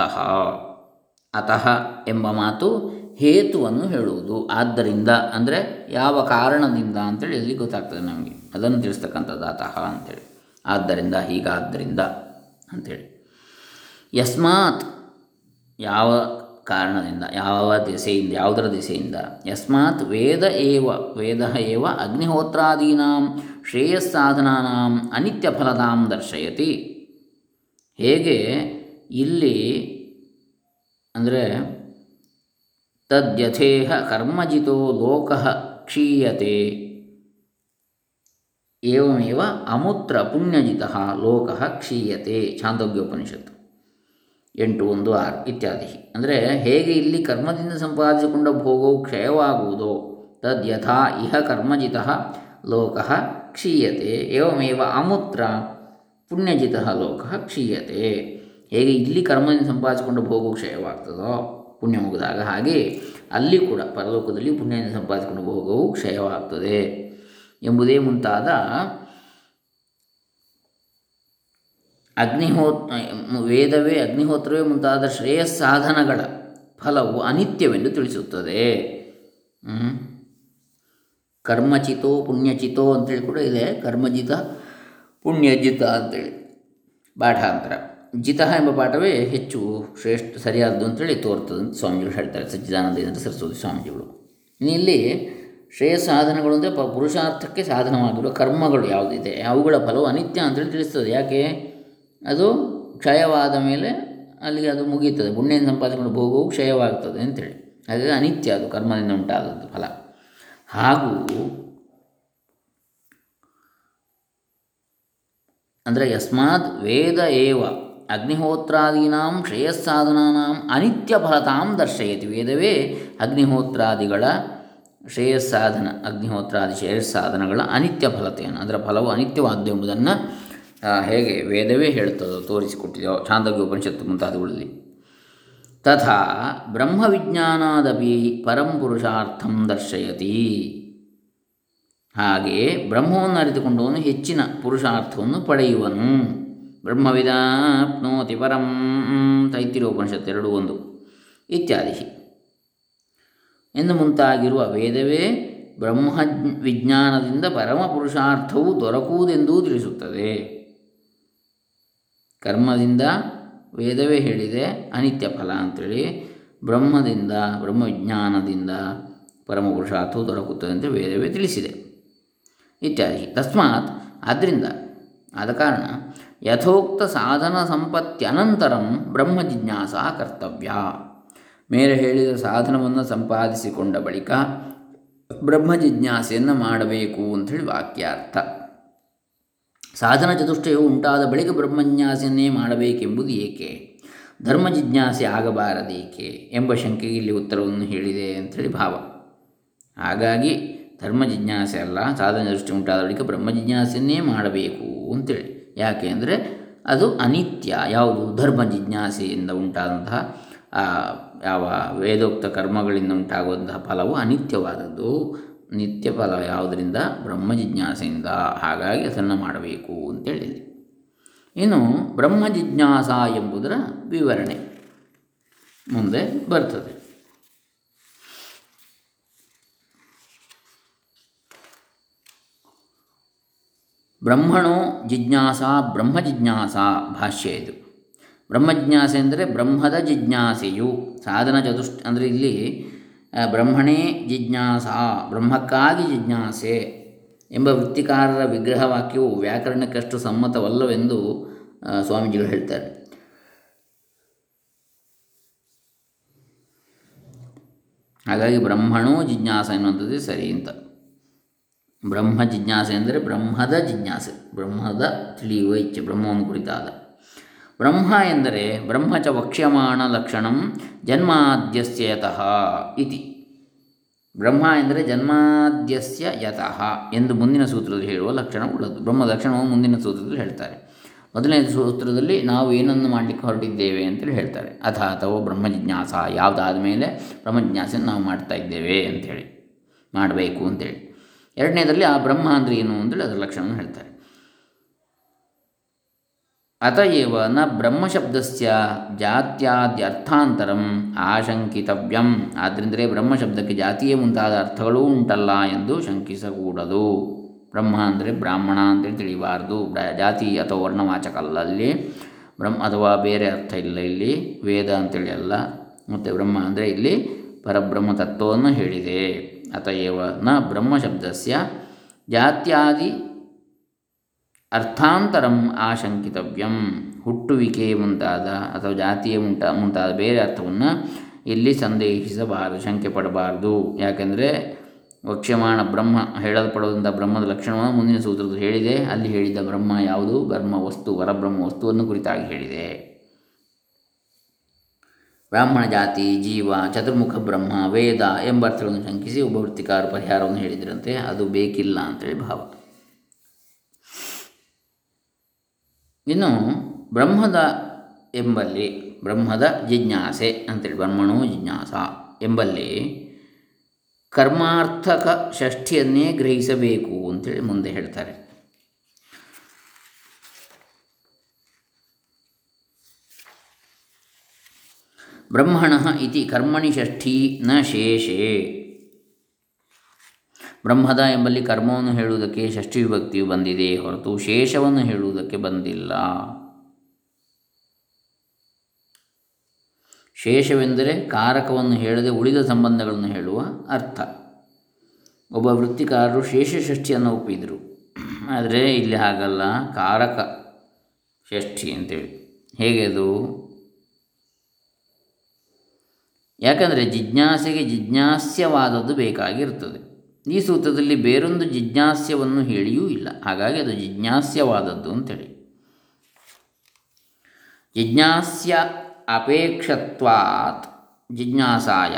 ಅತಃ ಎಂಬ ಮಾತು ಹೇತುವನ್ನು ಹೇಳುವುದು. ಆದ್ದರಿಂದ ಅಂದರೆ ಯಾವ ಕಾರಣದಿಂದ ಅಂತೇಳಿ ಇಲ್ಲಿ ಗೊತ್ತಾಗ್ತದೆ ನಮಗೆ. ಅದನ್ನು ತಿಳಿಸ್ತಕ್ಕಂಥದ್ದು ಅತಃ ಅಂತೇಳಿ. ಆದ್ದರಿಂದ ಹೀಗಾದ್ದರಿಂದ ಅಂಥೇಳಿ ಯಸ್ಮಾತ್ ಯಾವ ಕಾರಣದಿಂದ, ಯಾವ ದಿಸೆಯಿಂದ, ಯಾವುದರ ದಿಸೆಯಿಂದ? ಯಸ್ಮಾತ್ ವೇದ ಏವ ವೇದ ಏವ ಅಗ್ನಿಹೋತ್ರಾದೀನಾಂ ಶ್ರೇಯಸ್ಸಾಧನಾಂ ಅನಿತ್ಯ ಫಲದಾಂ ದರ್ಶಯತಿ. ಹೇಗೆ? ಇಲ್ಲಿ ಅಂದರೆ, ತದ್ಯಥೇಹ ಕರ್ಮಜಿತೋ ಲೋಕ ಕ್ಷೀಯತೆ. ಏವಮೇವ ಅಮೂತ್ರ ಪುಣ್ಯಜಿತ ಲೋಕ ಕ್ಷೀಯತೆ. ಛಾಂದೋಗ್ಯೋಪನಿಷತ್ತು. ಎಂಟು, ಒಂದು, ಆರು ಇತ್ಯಾದಿ. ಅಂದರೆ ಹೇಗೆ ಇಲ್ಲಿ ಕರ್ಮದಿಂದ ಸಂಪಾದಿಸಿಕೊಂಡ ಭೋಗವು ಕ್ಷಯವಾಗುವುದೋ ತದ್ಯಥಾ ಇಹ ಕರ್ಮಜಿತ ಲೋಕ ಕ್ಷೀಯತೆ, ಏವಮೇವ ಅಮೂತ್ರ ಪುಣ್ಯಜಿತ ಲೋಕ ಕ್ಷೀಯತೆ. ಹೇಗೆ ಇಲ್ಲಿ ಕರ್ಮದಿಂದ ಸಂಪಾದಿಸಿಕೊಂಡು ಭೋಗವು ಕ್ಷಯವಾಗ್ತದೋ, ಪುಣ್ಯ ಮುಗಿದಾಗ ಹಾಗೆ ಅಲ್ಲಿ ಕೂಡ ಪರಲೋಕದಲ್ಲಿ ಪುಣ್ಯದಿಂದ ಸಂಪಾದಿಸಿಕೊಂಡು ಭೋಗವು ಕ್ಷಯವಾಗ್ತದೆ ಎಂಬುದೇ ಮುಂತಾದ ಅಗ್ನಿಹೋತ್, ವೇದವೇ ಅಗ್ನಿಹೋತ್ರವೇ ಮುಂತಾದ ಶ್ರೇಯಸ್ಸಾಧನಗಳ ಫಲವು ಅನಿತ್ಯವೆಂದು ತಿಳಿಸುತ್ತದೆ. ಕರ್ಮಚಿತೋ ಪುಣ್ಯಚಿತೋ ಅಂತೇಳಿ ಕೂಡ ಇದೆ. ಕರ್ಮಜಿತ, ಪುಣ್ಯಜಿತ ಅಂತೇಳಿ. ಪಾಠಾಂತರ. ಜಿತ ಎಂಬ ಪಾಠವೇ ಹೆಚ್ಚು ಶ್ರೇಷ್ಠ, ಸರಿಯಾದದ್ದು ಅಂತೇಳಿ ತೋರ್ತದೆ ಅಂತ ಸ್ವಾಮಿಗಳು ಹೇಳ್ತಾರೆ. ಸಚ್ಚಿದಾನಂದ ಸರಸ್ವತಿ ಸ್ವಾಮೀಜಿಗಳು. ಇಲ್ಲಿ ಶ್ರೇಯ ಸಾಧನಗಳು ಅಂದರೆ ಪುರುಷಾರ್ಥಕ್ಕೆ ಸಾಧನವಾಗಿರುವ ಕರ್ಮಗಳು ಯಾವುದಿದೆ? ಅವುಗಳ ಫಲವು ಅನಿತ್ಯ ಅಂತೇಳಿ ತಿಳಿಸ್ತದೆ. ಯಾಕೆ? ಅದು ಕ್ಷಯವಾದ ಮೇಲೆ ಅಲ್ಲಿಗೆ ಅದು ಮುಗೀತದೆ ಪುಣ್ಯನ ಸಂಪಾದಿಸಿಕೊಂಡು ಭೋಗವು ಕ್ಷಯವಾಗ್ತದೆ ಅಂತೇಳಿ. ಹಾಗಾಗಿ ಅನಿತ್ಯ ಅದು ಕರ್ಮದಿಂದ ಉಂಟಾದದ್ದು ಫಲ. ಹಾಗೂ ಅಂದರೆ ಯಸ್ಮಾತ್ ವೇದ ಏವ ಅಗ್ನಿಹೋತ್ರಾದೀನಾಂ ಶ್ರೇಯಸ್ಸಾಧನಾಂ ಅನಿತ್ಯ ಫಲತಾಂ ದರ್ಶಯತಿ. ವೇದವೇ ಅಗ್ನಿಹೋತ್ರಾದಿಗಳ ಶ್ರೇಯಸ್ಸಾಧನ, ಅಗ್ನಿಹೋತ್ರಾದಿ ಶ್ರೇಯಸ್ಸಾಧನಗಳ ಅನಿತ್ಯ ಫಲತೆಯನ್ನು, ಅದರ ಫಲವು ಅನಿತ್ಯವಾದ್ದು ಎಂಬುದನ್ನು ಹೇಗೆ ವೇದವೇ ಹೇಳುತ್ತದೋ ತೋರಿಸಿಕೊಟ್ಟಿದೆಯೋ ಛಾಂದೋಗ್ಯ ಉಪನಿಷತ್ತು ಮುಂತಾದವುಗಳಲ್ಲಿ. ತಥಾ ಪರಂ ಪುರುಷಾರ್ಥಂ ದರ್ಶಯತಿ. ಹಾಗೆಯೇ ಬ್ರಹ್ಮವನ್ನು ಅರಿತುಕೊಂಡವನು ಹೆಚ್ಚಿನ ಪುರುಷಾರ್ಥವನ್ನು ಪಡೆಯುವನು. ಬ್ರಹ್ಮವಿದಾಪ್ನೋತಿ ಪರಂ ತೈತಿರೋಪನಿಷತ್ತು ಎರಡು ಒಂದು ಇತ್ಯಾದಿ. ಎಂದು ಮುಂತಾಗಿರುವ ವೇದವೇ ಬ್ರಹ್ಮ ವಿಜ್ಞಾನದಿಂದ ಪರಮ ಪುರುಷಾರ್ಥವು ದೊರಕುವುದೆಂದೂ ತಿಳಿಸುತ್ತದೆ. ಕರ್ಮದಿಂದ ವೇದವೇ ಹೇಳಿದೆ ಅನಿತ್ಯ ಫಲ ಅಂಥೇಳಿ ಬ್ರಹ್ಮದಿಂದ, ಬ್ರಹ್ಮವಿಜ್ಞಾನದಿಂದ ಪರಮ ಪುರುಷಾರ್ಥವು ದೊರಕುತ್ತದೆ ಅಂತ ವೇದವೇ ತಿಳಿಸಿದೆ. ಇತ್ಯಾದಿ. ತಸ್ಮಾತ್ ಆದ್ದರಿಂದ ಆದ ಕಾರಣ ಯಥೋಕ್ತ ಸಾಧನ ಸಂಪತ್ತ್ಯನಂತರಂ ಬ್ರಹ್ಮ ಜಿಜ್ಞಾಸ ಕರ್ತವ್ಯ. ಮೇಲೆ ಹೇಳಿದ ಸಾಧನವನ್ನು ಸಂಪಾದಿಸಿಕೊಂಡ ಬಳಿಕ ಬ್ರಹ್ಮ ಜಿಜ್ಞಾಸೆಯನ್ನು ಮಾಡಬೇಕು ಅಂಥೇಳಿ ವಾಕ್ಯಾರ್ಥ. ಸಾಧನ ಚತುಷ್ಟಯವು ಉಂಟಾದ ಬಳಿಕ ಬ್ರಹ್ಮಜ್ಞಾಸೆಯನ್ನೇ ಮಾಡಬೇಕೆಂಬುದು ಏಕೆ? ಧರ್ಮ ಜಿಜ್ಞಾಸೆ ಆಗಬಾರದೇಕೆ? ಎಂಬ ಶಂಕೆಗೆ ಇಲ್ಲಿ ಉತ್ತರವನ್ನು ಹೇಳಿದೆ ಅಂಥೇಳಿ ಭಾವ. ಹಾಗಾಗಿ ಧರ್ಮ ಜಿಜ್ಞಾಸೆ ಅಲ್ಲ ಸಾಧನ ದೃಷ್ಟಿ ಉಂಟಾದ ಬಳಿಕ ಬ್ರಹ್ಮ ಜಿಜ್ಞಾಸೆಯನ್ನೇ ಮಾಡಬೇಕು ಅಂತೇಳಿ. ಯಾಕೆ ಅಂದರೆ ಅದು ಅನಿತ್ಯ, ಯಾವುದು? ಧರ್ಮ ಜಿಜ್ಞಾಸೆಯಿಂದ ಉಂಟಾದಂತಹ ಯಾವ ವೇದೋಕ್ತ ಕರ್ಮಗಳಿಂದ ಉಂಟಾಗುವಂತಹ ಫಲವು ಅನಿತ್ಯವಾದದ್ದು. ನಿತ್ಯ ಫಲ ಯಾವುದರಿಂದ? ಬ್ರಹ್ಮ ಜಿಜ್ಞಾಸೆಯಿಂದ. ಹಾಗಾಗಿ ಅದನ್ನು ಮಾಡಬೇಕು ಅಂತೇಳಿದೆ ಇನ್ನು ಬ್ರಹ್ಮ ಜಿಜ್ಞಾಸ ಎಂಬುದರ ವಿವರಣೆ ಮುಂದೆ ಬರ್ತದೆ. ಬ್ರಹ್ಮಣೋ ಜಿಜ್ಞಾಸ, ಬ್ರಹ್ಮ ಜಿಜ್ಞಾಸ ಭಾಷ್ಯ ಇದು. ಬ್ರಹ್ಮಜಿಜ್ಞಾಸೆ ಅಂದರೆ ಬ್ರಹ್ಮದ ಜಿಜ್ಞಾಸೆಯು ಸಾಧನ ಚತುಷ್ಟ ಅಂದರೆ ಇಲ್ಲಿ ಬ್ರಹ್ಮಣೇ ಜಿಜ್ಞಾಸ, ಬ್ರಹ್ಮಕ್ಕಾಗಿ ಜಿಜ್ಞಾಸೆ ಎಂಬ ವೃತ್ತಿಕಾರರ ವಿಗ್ರಹವಾಕ್ಯವು ವ್ಯಾಕರಣಕ್ಕಷ್ಟು ಸಮ್ಮತವಲ್ಲವೆಂದು ಸ್ವಾಮೀಜಿಗಳು ಹೇಳ್ತಾರೆ. ಹಾಗಾಗಿ ಬ್ರಹ್ಮಣೋ ಜಿಜ್ಞಾಸ ಎನ್ನುವಂಥದ್ದು ಸರಿ ಅಂತ. ಬ್ರಹ್ಮ ಜಿಜ್ಞಾಸೆ ಅಂದರೆ ಬ್ರಹ್ಮದ ಜಿಜ್ಞಾಸೆ, ಬ್ರಹ್ಮದ ತಿಳಿಯುವ ಇಚ್ಛೆ, ಬ್ರಹ್ಮವನ್ನು ಕುರಿತಾದ. ಬ್ರಹ್ಮ ಎಂದರೆ ಬ್ರಹ್ಮಚ ವಕ್ಷ್ಯಮಾಣ ಲಕ್ಷಣಂ ಜನ್ಮಾದ್ಯಸ್ಯ ಯತಃ ಇತಿ. ಬ್ರಹ್ಮ ಎಂದರೆ ಜನ್ಮಾದ್ಯಸ್ಯ ಯತಃ ಎಂದು ಮುಂದಿನ ಸೂತ್ರದಲ್ಲಿ ಹೇಳುವ ಲಕ್ಷಣ ಉಳ್ಳದು ಬ್ರಹ್ಮ ಲಕ್ಷಣವು ಮುಂದಿನ ಸೂತ್ರದಲ್ಲಿ ಹೇಳ್ತಾರೆ. ಮೊದಲನೇ ಸೂತ್ರದಲ್ಲಿ ನಾವು ಏನನ್ನು ಮಾಡಲಿಕ್ಕೆ ಹೊರಟಿದ್ದೇವೆ ಅಂತೇಳಿ ಹೇಳ್ತಾರೆ. ಅಥ ಅಥವಾ ಬ್ರಹ್ಮ ಜಿಜ್ಞಾಸ ಯಾವುದಾದ ಮೇಲೆ ಬ್ರಹ್ಮ ಜಿಜ್ಞಾಸೆಯನ್ನು ನಾವು ಮಾಡ್ತಾ ಇದ್ದೇವೆ ಅಂಥೇಳಿ ಮಾಡಬೇಕು ಅಂತೇಳಿ. ಎರಡನೇದರಲ್ಲಿ ಆ ಬ್ರಹ್ಮ ಅಂದರೆ ಏನು ಅಂತೇಳಿ ಅದರ ಲಕ್ಷಣವನ್ನು ಹೇಳ್ತಾರೆ. ಅತಯೇವ ನ ಬ್ರಹ್ಮಶಬ್ದಸ್ಯ ಜಾತ್ಯಾದ್ಯರ್ಥಾಂತರಂ ಆಶಂಕಿತವ್ಯಂ ಆದ್ದರಿಂದಲೇ ಬ್ರಹ್ಮಶಬ್ದಕ್ಕೆ ಜಾತಿಯೇ ಮುಂತಾದ ಅರ್ಥಗಳೂ ಉಂಟಲ್ಲ ಎಂದು ಶಂಕಿಸಕೂಡದು। ಬ್ರಹ್ಮ ಅಂದರೆ ಬ್ರಾಹ್ಮಣ ಅಂತೇಳಿ ತಿಳಿಬಾರ್ದು ಜಾತಿ ಅಥವಾ ವರ್ಣವಾಚಕ ಅಲ್ಲ ಅಲ್ಲಿ ಬ್ರಹ್ಮ ಅಥವಾ ಬೇರೆ ಅರ್ಥ ಇಲ್ಲ ಇಲ್ಲಿ, ವೇದ ಅಂತೇಳಿ ಅಲ್ಲ, ಮತ್ತು ಬ್ರಹ್ಮ ಅಂದರೆ ಇಲ್ಲಿ ಪರಬ್ರಹ್ಮ ತತ್ವವನ್ನು ಹೇಳಿದೆ ಅತಯೇವ ನ ಬ್ರಹ್ಮಶಬ್ದಸ್ಯ ಜಾತ್ಯಾದಿ ಅರ್ಥಾಂತರಂ ಆಶಂಕಿತವ್ಯಂ. ಹುಟ್ಟುವಿಕೆ ಮುಂತಾದ ಅಥವಾ ಜಾತಿಯ ಮುಂಟ, ಮುಂತಾದ ಬೇರೆ ಅರ್ಥವನ್ನು ಇಲ್ಲಿ ಸಂದೇಹಿಸಬಾರದು ಶಂಕೆ ಪಡಬಾರದು ಯಾಕೆಂದರೆ ವಕ್ಷ್ಯಮಾಣ ಬ್ರಹ್ಮ ಹೇಳಲ್ಪಡುವಂಥ ಬ್ರಹ್ಮದ ಲಕ್ಷಣವನ್ನು ಮುಂದಿನ ಸೂತ್ರದಲ್ಲಿ ಹೇಳಿದೆ. ಅಲ್ಲಿ ಹೇಳಿದ ಬ್ರಹ್ಮ ಯಾವುದು? ಬ್ರಹ್ಮ ವಸ್ತು, ವರಬ್ರಹ್ಮ ವಸ್ತುವನ್ನು ಕುರಿತಾಗಿ ಹೇಳಿದೆ. ಬ್ರಾಹ್ಮಣ ಜಾತಿ, ಜೀವ, ಚತುರ್ಮುಖ ಬ್ರಹ್ಮ, ವೇದ ಎಂಬ ಅರ್ಥಗಳನ್ನು ಶಂಕಿಸಿ ಉಪವೃತ್ತಿಕಾರ ವೃತ್ತಿಕಾರ ಪರಿಹಾರವನ್ನು ಹೇಳಿದ್ರಂತೆ. ಅದು ಬೇಕಿಲ್ಲ ಅಂತೇಳಿ ಭಾವ ಇನ್ನು ಬ್ರಹ್ಮದ ಎಂಬಲ್ಲಿ ಬ್ರಹ್ಮದ ಜಿಜ್ಞಾಸೆ ಅಂತೇಳಿ, ಬ್ರಹ್ಮಣೋ ಜಿಜ್ಞಾಸ ಎಂಬಲ್ಲಿ ಕರ್ಮಾರ್ಥಕ ಷಷ್ಠಿಯನ್ನೇ ಗ್ರಹಿಸಬೇಕು ಅಂತೇಳಿ ಮುಂದೆ ಹೇಳ್ತಾರೆ. ಬ್ರಹ್ಮಣ ಇತಿ ಕರ್ಮಣಿ ಷಷ್ಠಿ ನ ಶೇಷೆ ಬ್ರಹ್ಮದ ಎಂಬಲ್ಲಿ ಕರ್ಮವನ್ನು ಹೇಳುವುದಕ್ಕೆ ಷಷ್ಠಿ ವಿಭಕ್ತಿಯು ಬಂದಿದೆ ಹೊರತು ಶೇಷವನ್ನು ಹೇಳುವುದಕ್ಕೆ ಬಂದಿಲ್ಲ. ಶೇಷವೆಂದರೆ ಕಾರಕವನ್ನು ಹೇಳದೆ ಉಳಿದ ಸಂಬಂಧಗಳನ್ನು ಹೇಳುವ ಅರ್ಥ. ಒಬ್ಬ ವೃತ್ತಿಕಾರರು ಶೇಷ ಷಷ್ಠಿಯನ್ನು ಒಪ್ಪಿದರು. ಆದರೆ ಇಲ್ಲಿ ಹಾಗಲ್ಲ. ಕಾರಕ ಷಷ್ಠಿ ಅಂತೇಳಿ. ಹೇಗೆ ಅದು? ಯಾಕಂದರೆ ಜಿಜ್ಞಾಸೆಗೆ ಜಿಜ್ಞಾಸ್ಯವಾದದ್ದು ಬೇಕಾಗಿರ್ತದೆ. ಈ ಸೂತ್ರದಲ್ಲಿ ಬೇರೊಂದು ಜಿಜ್ಞಾಸ್ಯವನ್ನು ಹೇಳಿಯೂ ಇಲ್ಲ. ಹಾಗಾಗಿ ಅದು ಜಿಜ್ಞಾಸ್ಯವಾದದ್ದು ಅಂತೇಳಿ. ಜಿಜ್ಞಾಸ್ಯ ಅಪೇಕ್ಷತ್ವಾತ್ ಜಿಜ್ಞಾಸಾಯ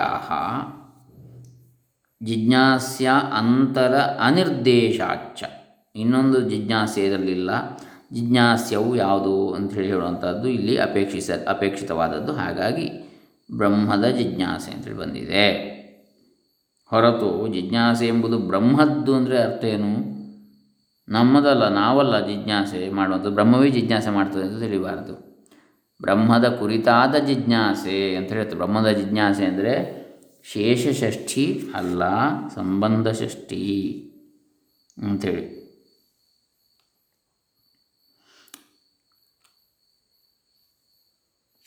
ಜಿಜ್ಞಾಸ್ಯ ಅಂತರ ಅನಿರ್ದೇಶಾಚ ಇನ್ನೊಂದು ಜಿಜ್ಞಾಸೆ ಇದರಲ್ಲಿಲ್ಲ ಜಿಜ್ಞಾಸ್ಯವು ಯಾವುದು ಅಂಥೇಳಿ ಹೇಳುವಂಥದ್ದು ಇಲ್ಲಿ ಅಪೇಕ್ಷಿಸ, ಅಪೇಕ್ಷಿತವಾದದ್ದು. ಹಾಗಾಗಿ ಬ್ರಹ್ಮದ ಜಿಜ್ಞಾಸೆ ಅಂತೇಳಿ ಬಂದಿದೆ. ಹೊರತು ಜಿಜ್ಞಾಸೆ ಎಂಬುದು ಬ್ರಹ್ಮದ್ದು ಅಂದರೆ ಅರ್ಥ ಏನು? ನಮ್ಮದಲ್ಲ, ನಾವಲ್ಲ ಜಿಜ್ಞಾಸೆ ಮಾಡುವಂಥದ್ದು. ಬ್ರಹ್ಮವೇ ಜಿಜ್ಞಾಸೆ ಮಾಡ್ತದೆ ಅಂತ ತಿಳಿಬಾರದು. ಬ್ರಹ್ಮದ ಕುರಿತಾದ ಜಿಜ್ಞಾಸೆ ಅಂತ ಹೇಳ್ತಾರೆ ಬ್ರಹ್ಮದ ಜಿಜ್ಞಾಸೆ ಅಂದರೆ ಶೇಷಷ್ಠಿ ಅಲ್ಲ, ಸಂಬಂಧ ಷಷ್ಠಿ ಅಂಥೇಳಿ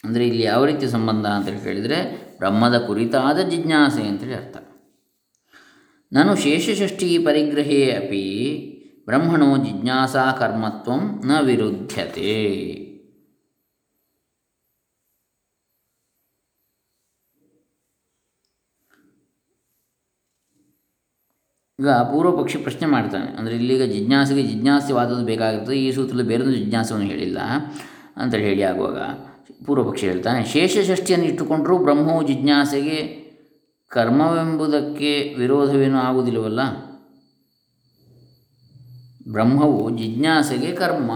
ಅಂದರೆ ಇಲ್ಲಿ ಯಾವ ರೀತಿ ಸಂಬಂಧ ಅಂತೇಳಿ ಕೇಳಿದರೆ ಬ್ರಹ್ಮದ ಕುರಿತಾದ ಜಿಜ್ಞಾಸೆ ಅಂತೇಳಿ ಅರ್ಥ. ನಾನು ಶೇಷಷ್ಠಿ ಪರಿಗ್ರಹೇ ಅಪಿ, ಬ್ರಹ್ಮಣೋ ಜಿಜ್ಞಾಸಾ ಕರ್ಮತ್ವ ನ ವಿರುದ್ಧತೆ ಈಗ ಪೂರ್ವ ಪಕ್ಷಿ ಪ್ರಶ್ನೆ ಮಾಡ್ತಾನೆ, ಅಂದರೆ ಇಲ್ಲಿಗ ಜಿಜ್ಞಾಸೆಗೆ ಜಿಜ್ಞಾಸ್ಯವಾದದ್ದು ಬೇಕಾಗಿರ್ತದೆ, ಈ ಸೂತ್ರದಲ್ಲಿ ಬೇರೊಂದು ಜಿಜ್ಞಾಸವನ್ನು ಹೇಳಿಲ್ಲ ಅಂತೇಳಿ ಹೇಳಿ ಆಗುವಾಗ ಪೂರ್ವ ಪಕ್ಷಿ ಹೇಳ್ತಾನೆ ಶೇಷಷ್ಠಿಯನ್ನು ಇಟ್ಟುಕೊಂಡರೂ ಬ್ರಹ್ಮೋ ಜಿಜ್ಞಾಸೆಗೆ ಕರ್ಮವೆಂಬುದಕ್ಕೆ ವಿರೋಧವೇನೂ ಆಗುವುದಿಲ್ಲವಲ್ಲ? ಬ್ರಹ್ಮವು ಜಿಜ್ಞಾಸೆಗೆ ಕರ್ಮ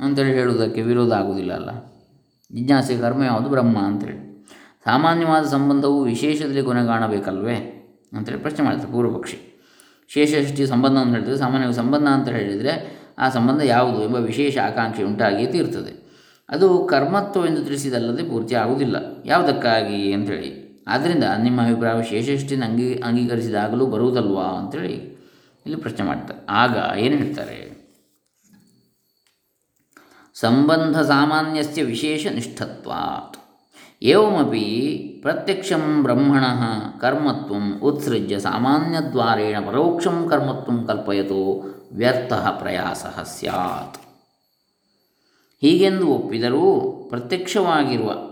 ಅಂತೇಳಿ ಹೇಳುವುದಕ್ಕೆ ವಿರೋಧ ಆಗುವುದಿಲ್ಲ ಅಲ್ಲ? ಜಿಜ್ಞಾಸೆ ಕರ್ಮ ಯಾವುದು? ಬ್ರಹ್ಮ ಅಂತೇಳಿ. ಸಾಮಾನ್ಯವಾದ ಸಂಬಂಧವು ವಿಶೇಷದಲ್ಲಿ ಕೊನೆಗಾಣಬೇಕಲ್ವೇ ಅಂತೇಳಿ ಪ್ರಶ್ನೆ ಮಾಡ್ತಾರೆ ಪೂರ್ವಪಕ್ಷಿ. ಶೇಷಷೃಷ್ಟಿ ಸಂಬಂಧ ಅಂತ ಹೇಳಿದರೆ ಸಾಮಾನ್ಯವಾಗಿ ಸಂಬಂಧ ಅಂತ ಹೇಳಿದರೆ ಆ ಸಂಬಂಧ ಯಾವುದು ಎಂಬ ವಿಶೇಷ ಆಕಾಂಕ್ಷೆ ಉಂಟಾಗಿಯೇ ತೀರ್ತದೆ. ಅದು ಕರ್ಮತ್ವವೆಂದು ತಿಳಿಸಿದಲ್ಲದೆ ಪೂರ್ತಿ ಆಗುವುದಿಲ್ಲ. ಯಾವುದಕ್ಕಾಗಿ ಅಂಥೇಳಿ ಆದ್ದರಿಂದ ನಿಮ್ಮ ಅಭಿಪ್ರಾಯ ಶೇಷಷ್ಟಿನ ಅಂಗೀ, ಅಂಗೀಕರಿಸಿದಾಗಲೂ ಬರುವುದಲ್ವಾ ಅಂಥೇಳಿ ಇಲ್ಲಿ ಪ್ರಶ್ನೆ ಮಾಡ್ತಾರೆ. ಆಗ ಏನು ಹೇಳ್ತಾರೆ? ಸಂಬಂಧ ಸಾಮಾನ್ಯಸ್ಯ ವಿಶೇಷ ನಿಷ್ಠತ್ವಾತ್. ಏವಮಪಿ ಪ್ರತ್ಯಕ್ಷಂ ಬ್ರಹ್ಮಣ ಕರ್ಮತ್ವ ಉತ್ಸೃಜ್ಯ ಸಾಮಾನ್ಯದ್ವಾರೇಣ ಪರೋಕ್ಷಂ ಕರ್ಮತ್ವ ಕಲ್ಪಯತೋ ವ್ಯರ್ಥ ಪ್ರಯಾಸ ಸ್ಯಾತ್. ಹೀಗೆಂದು ಒಪ್ಪಿದರೂ ಪ್ರತ್ಯಕ್ಷವಾಗಿರುವ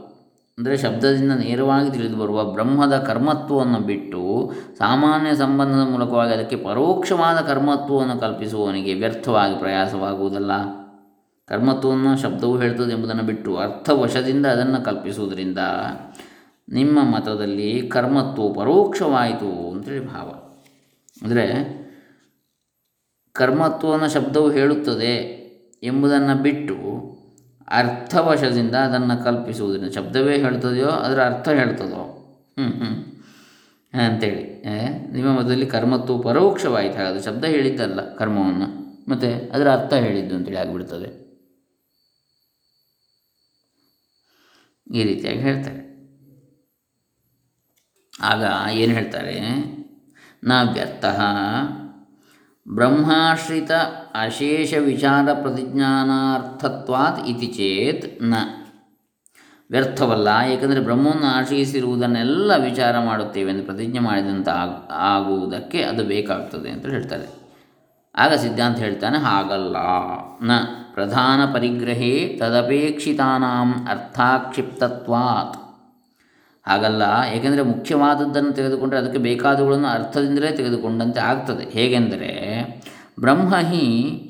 ಅಂದರೆ ಶಬ್ದದಿಂದ ನೇರವಾಗಿ ತಿಳಿದು ಬರುವ ಬ್ರಹ್ಮದ ಕರ್ಮತ್ವವನ್ನು ಬಿಟ್ಟು ಸಾಮಾನ್ಯ ಸಂಬಂಧದ ಮೂಲಕವಾಗಿ ಅದಕ್ಕೆ ಪರೋಕ್ಷವಾದ ಕರ್ಮತ್ವವನ್ನು ಕಲ್ಪಿಸುವವನಿಗೆ ವ್ಯರ್ಥವಾಗಿ ಪ್ರಯಾಸವಾಗುವುದಲ್ಲ. ಕರ್ಮತ್ವವನ್ನು ಶಬ್ದವು ಹೇಳ್ತದೆ ಎಂಬುದನ್ನು ಬಿಟ್ಟು ಅರ್ಥವಶದಿಂದ ಅದನ್ನು ಕಲ್ಪಿಸುವುದರಿಂದ ನಿಮ್ಮ ಮತದಲ್ಲಿ ಕರ್ಮತ್ವ ಪರೋಕ್ಷವಾಯಿತು ಅಂತೇಳಿ ಭಾವ. ಅಂದರೆ ಕರ್ಮತ್ವವನ್ನು ಶಬ್ದವು ಹೇಳುತ್ತದೆ ಎಂಬುದನ್ನು ಬಿಟ್ಟು ಅರ್ಥವಶದಿಂದ ಅದನ್ನು ಕಲ್ಪಿಸುವುದರಿಂದ ಶಬ್ದವೇ ಹೇಳ್ತದೆಯೋ ಅದರ ಅರ್ಥ ಹೇಳ್ತದೋ? ಹ್ಞೂ ಹ್ಞೂ ಅಂತೇಳಿ. ನಿಮ್ಮ ಮೊದಲಲ್ಲಿ ಕರ್ಮತ್ತು ಪರೋಕ್ಷವಾಯಿತು. ಹಾಗಾದರೆ ಶಬ್ದ ಹೇಳಿದ್ದಲ್ಲ, ಕರ್ಮವನ್ನು. ಮತ್ತು ಅದರ ಅರ್ಥ ಹೇಳಿದ್ದು ಅಂತೇಳಿ ಆಗಿಬಿಡ್ತದೆ. ಈ ರೀತಿಯಾಗಿ ಹೇಳ್ತಾರೆ. ಆಗ ಏನು ಹೇಳ್ತಾರೆ? ನಾ ವ್ಯರ್ಥ ಬ್ರಹ್ಮಾಶ್ರಿತ ಅಶೇಷ ವಿಚಾರ ಪ್ರತಿಜ್ಞಾನಾರ್ಥತ್ವಾತ್ ಇತಿ ಚೇತ್ನ. ವ್ಯರ್ಥವಲ್ಲ, ಏಕೆಂದರೆ ಬ್ರಹ್ಮವನ್ನು ಆಶ್ರಯಿಸಿರುವುದನ್ನೆಲ್ಲ ವಿಚಾರ ಮಾಡುತ್ತೇವೆ ಎಂದು ಪ್ರತಿಜ್ಞೆ ಮಾಡಿದಂತ ಆಗುವುದಕ್ಕೆ ಅದು ಬೇಕಾಗ್ತದೆ ಅಂತ ಹೇಳ್ತಾರೆ. ಆಗ ಸಿದ್ಧಾಂತ ಹೇಳ್ತಾನೆ, ಹಾಗಲ್ಲ. ನ ಪ್ರಧಾನ ಪರಿಗ್ರಹೇ ತದಪೇಕ್ಷಿತಾನಾಂ ಅರ್ಥಾಕ್ಷಿಪ್ತತ್ವಾತ್. ಹಾಗಲ್ಲ. ಏಕೆಂದರೆ ಮುಖ್ಯವಾದದ್ದನ್ನು ತೆಗೆದುಕೊಂಡರೆ ಅದಕ್ಕೆ ಬೇಕಾದವುಗಳನ್ನು ಅರ್ಥದಿಂದಲೇ ತೆಗೆದುಕೊಂಡಂತೆ ಆಗ್ತದೆ. ಹೇಗೆಂದರೆ, ಬ್ರಹ್ಮ ಹಿ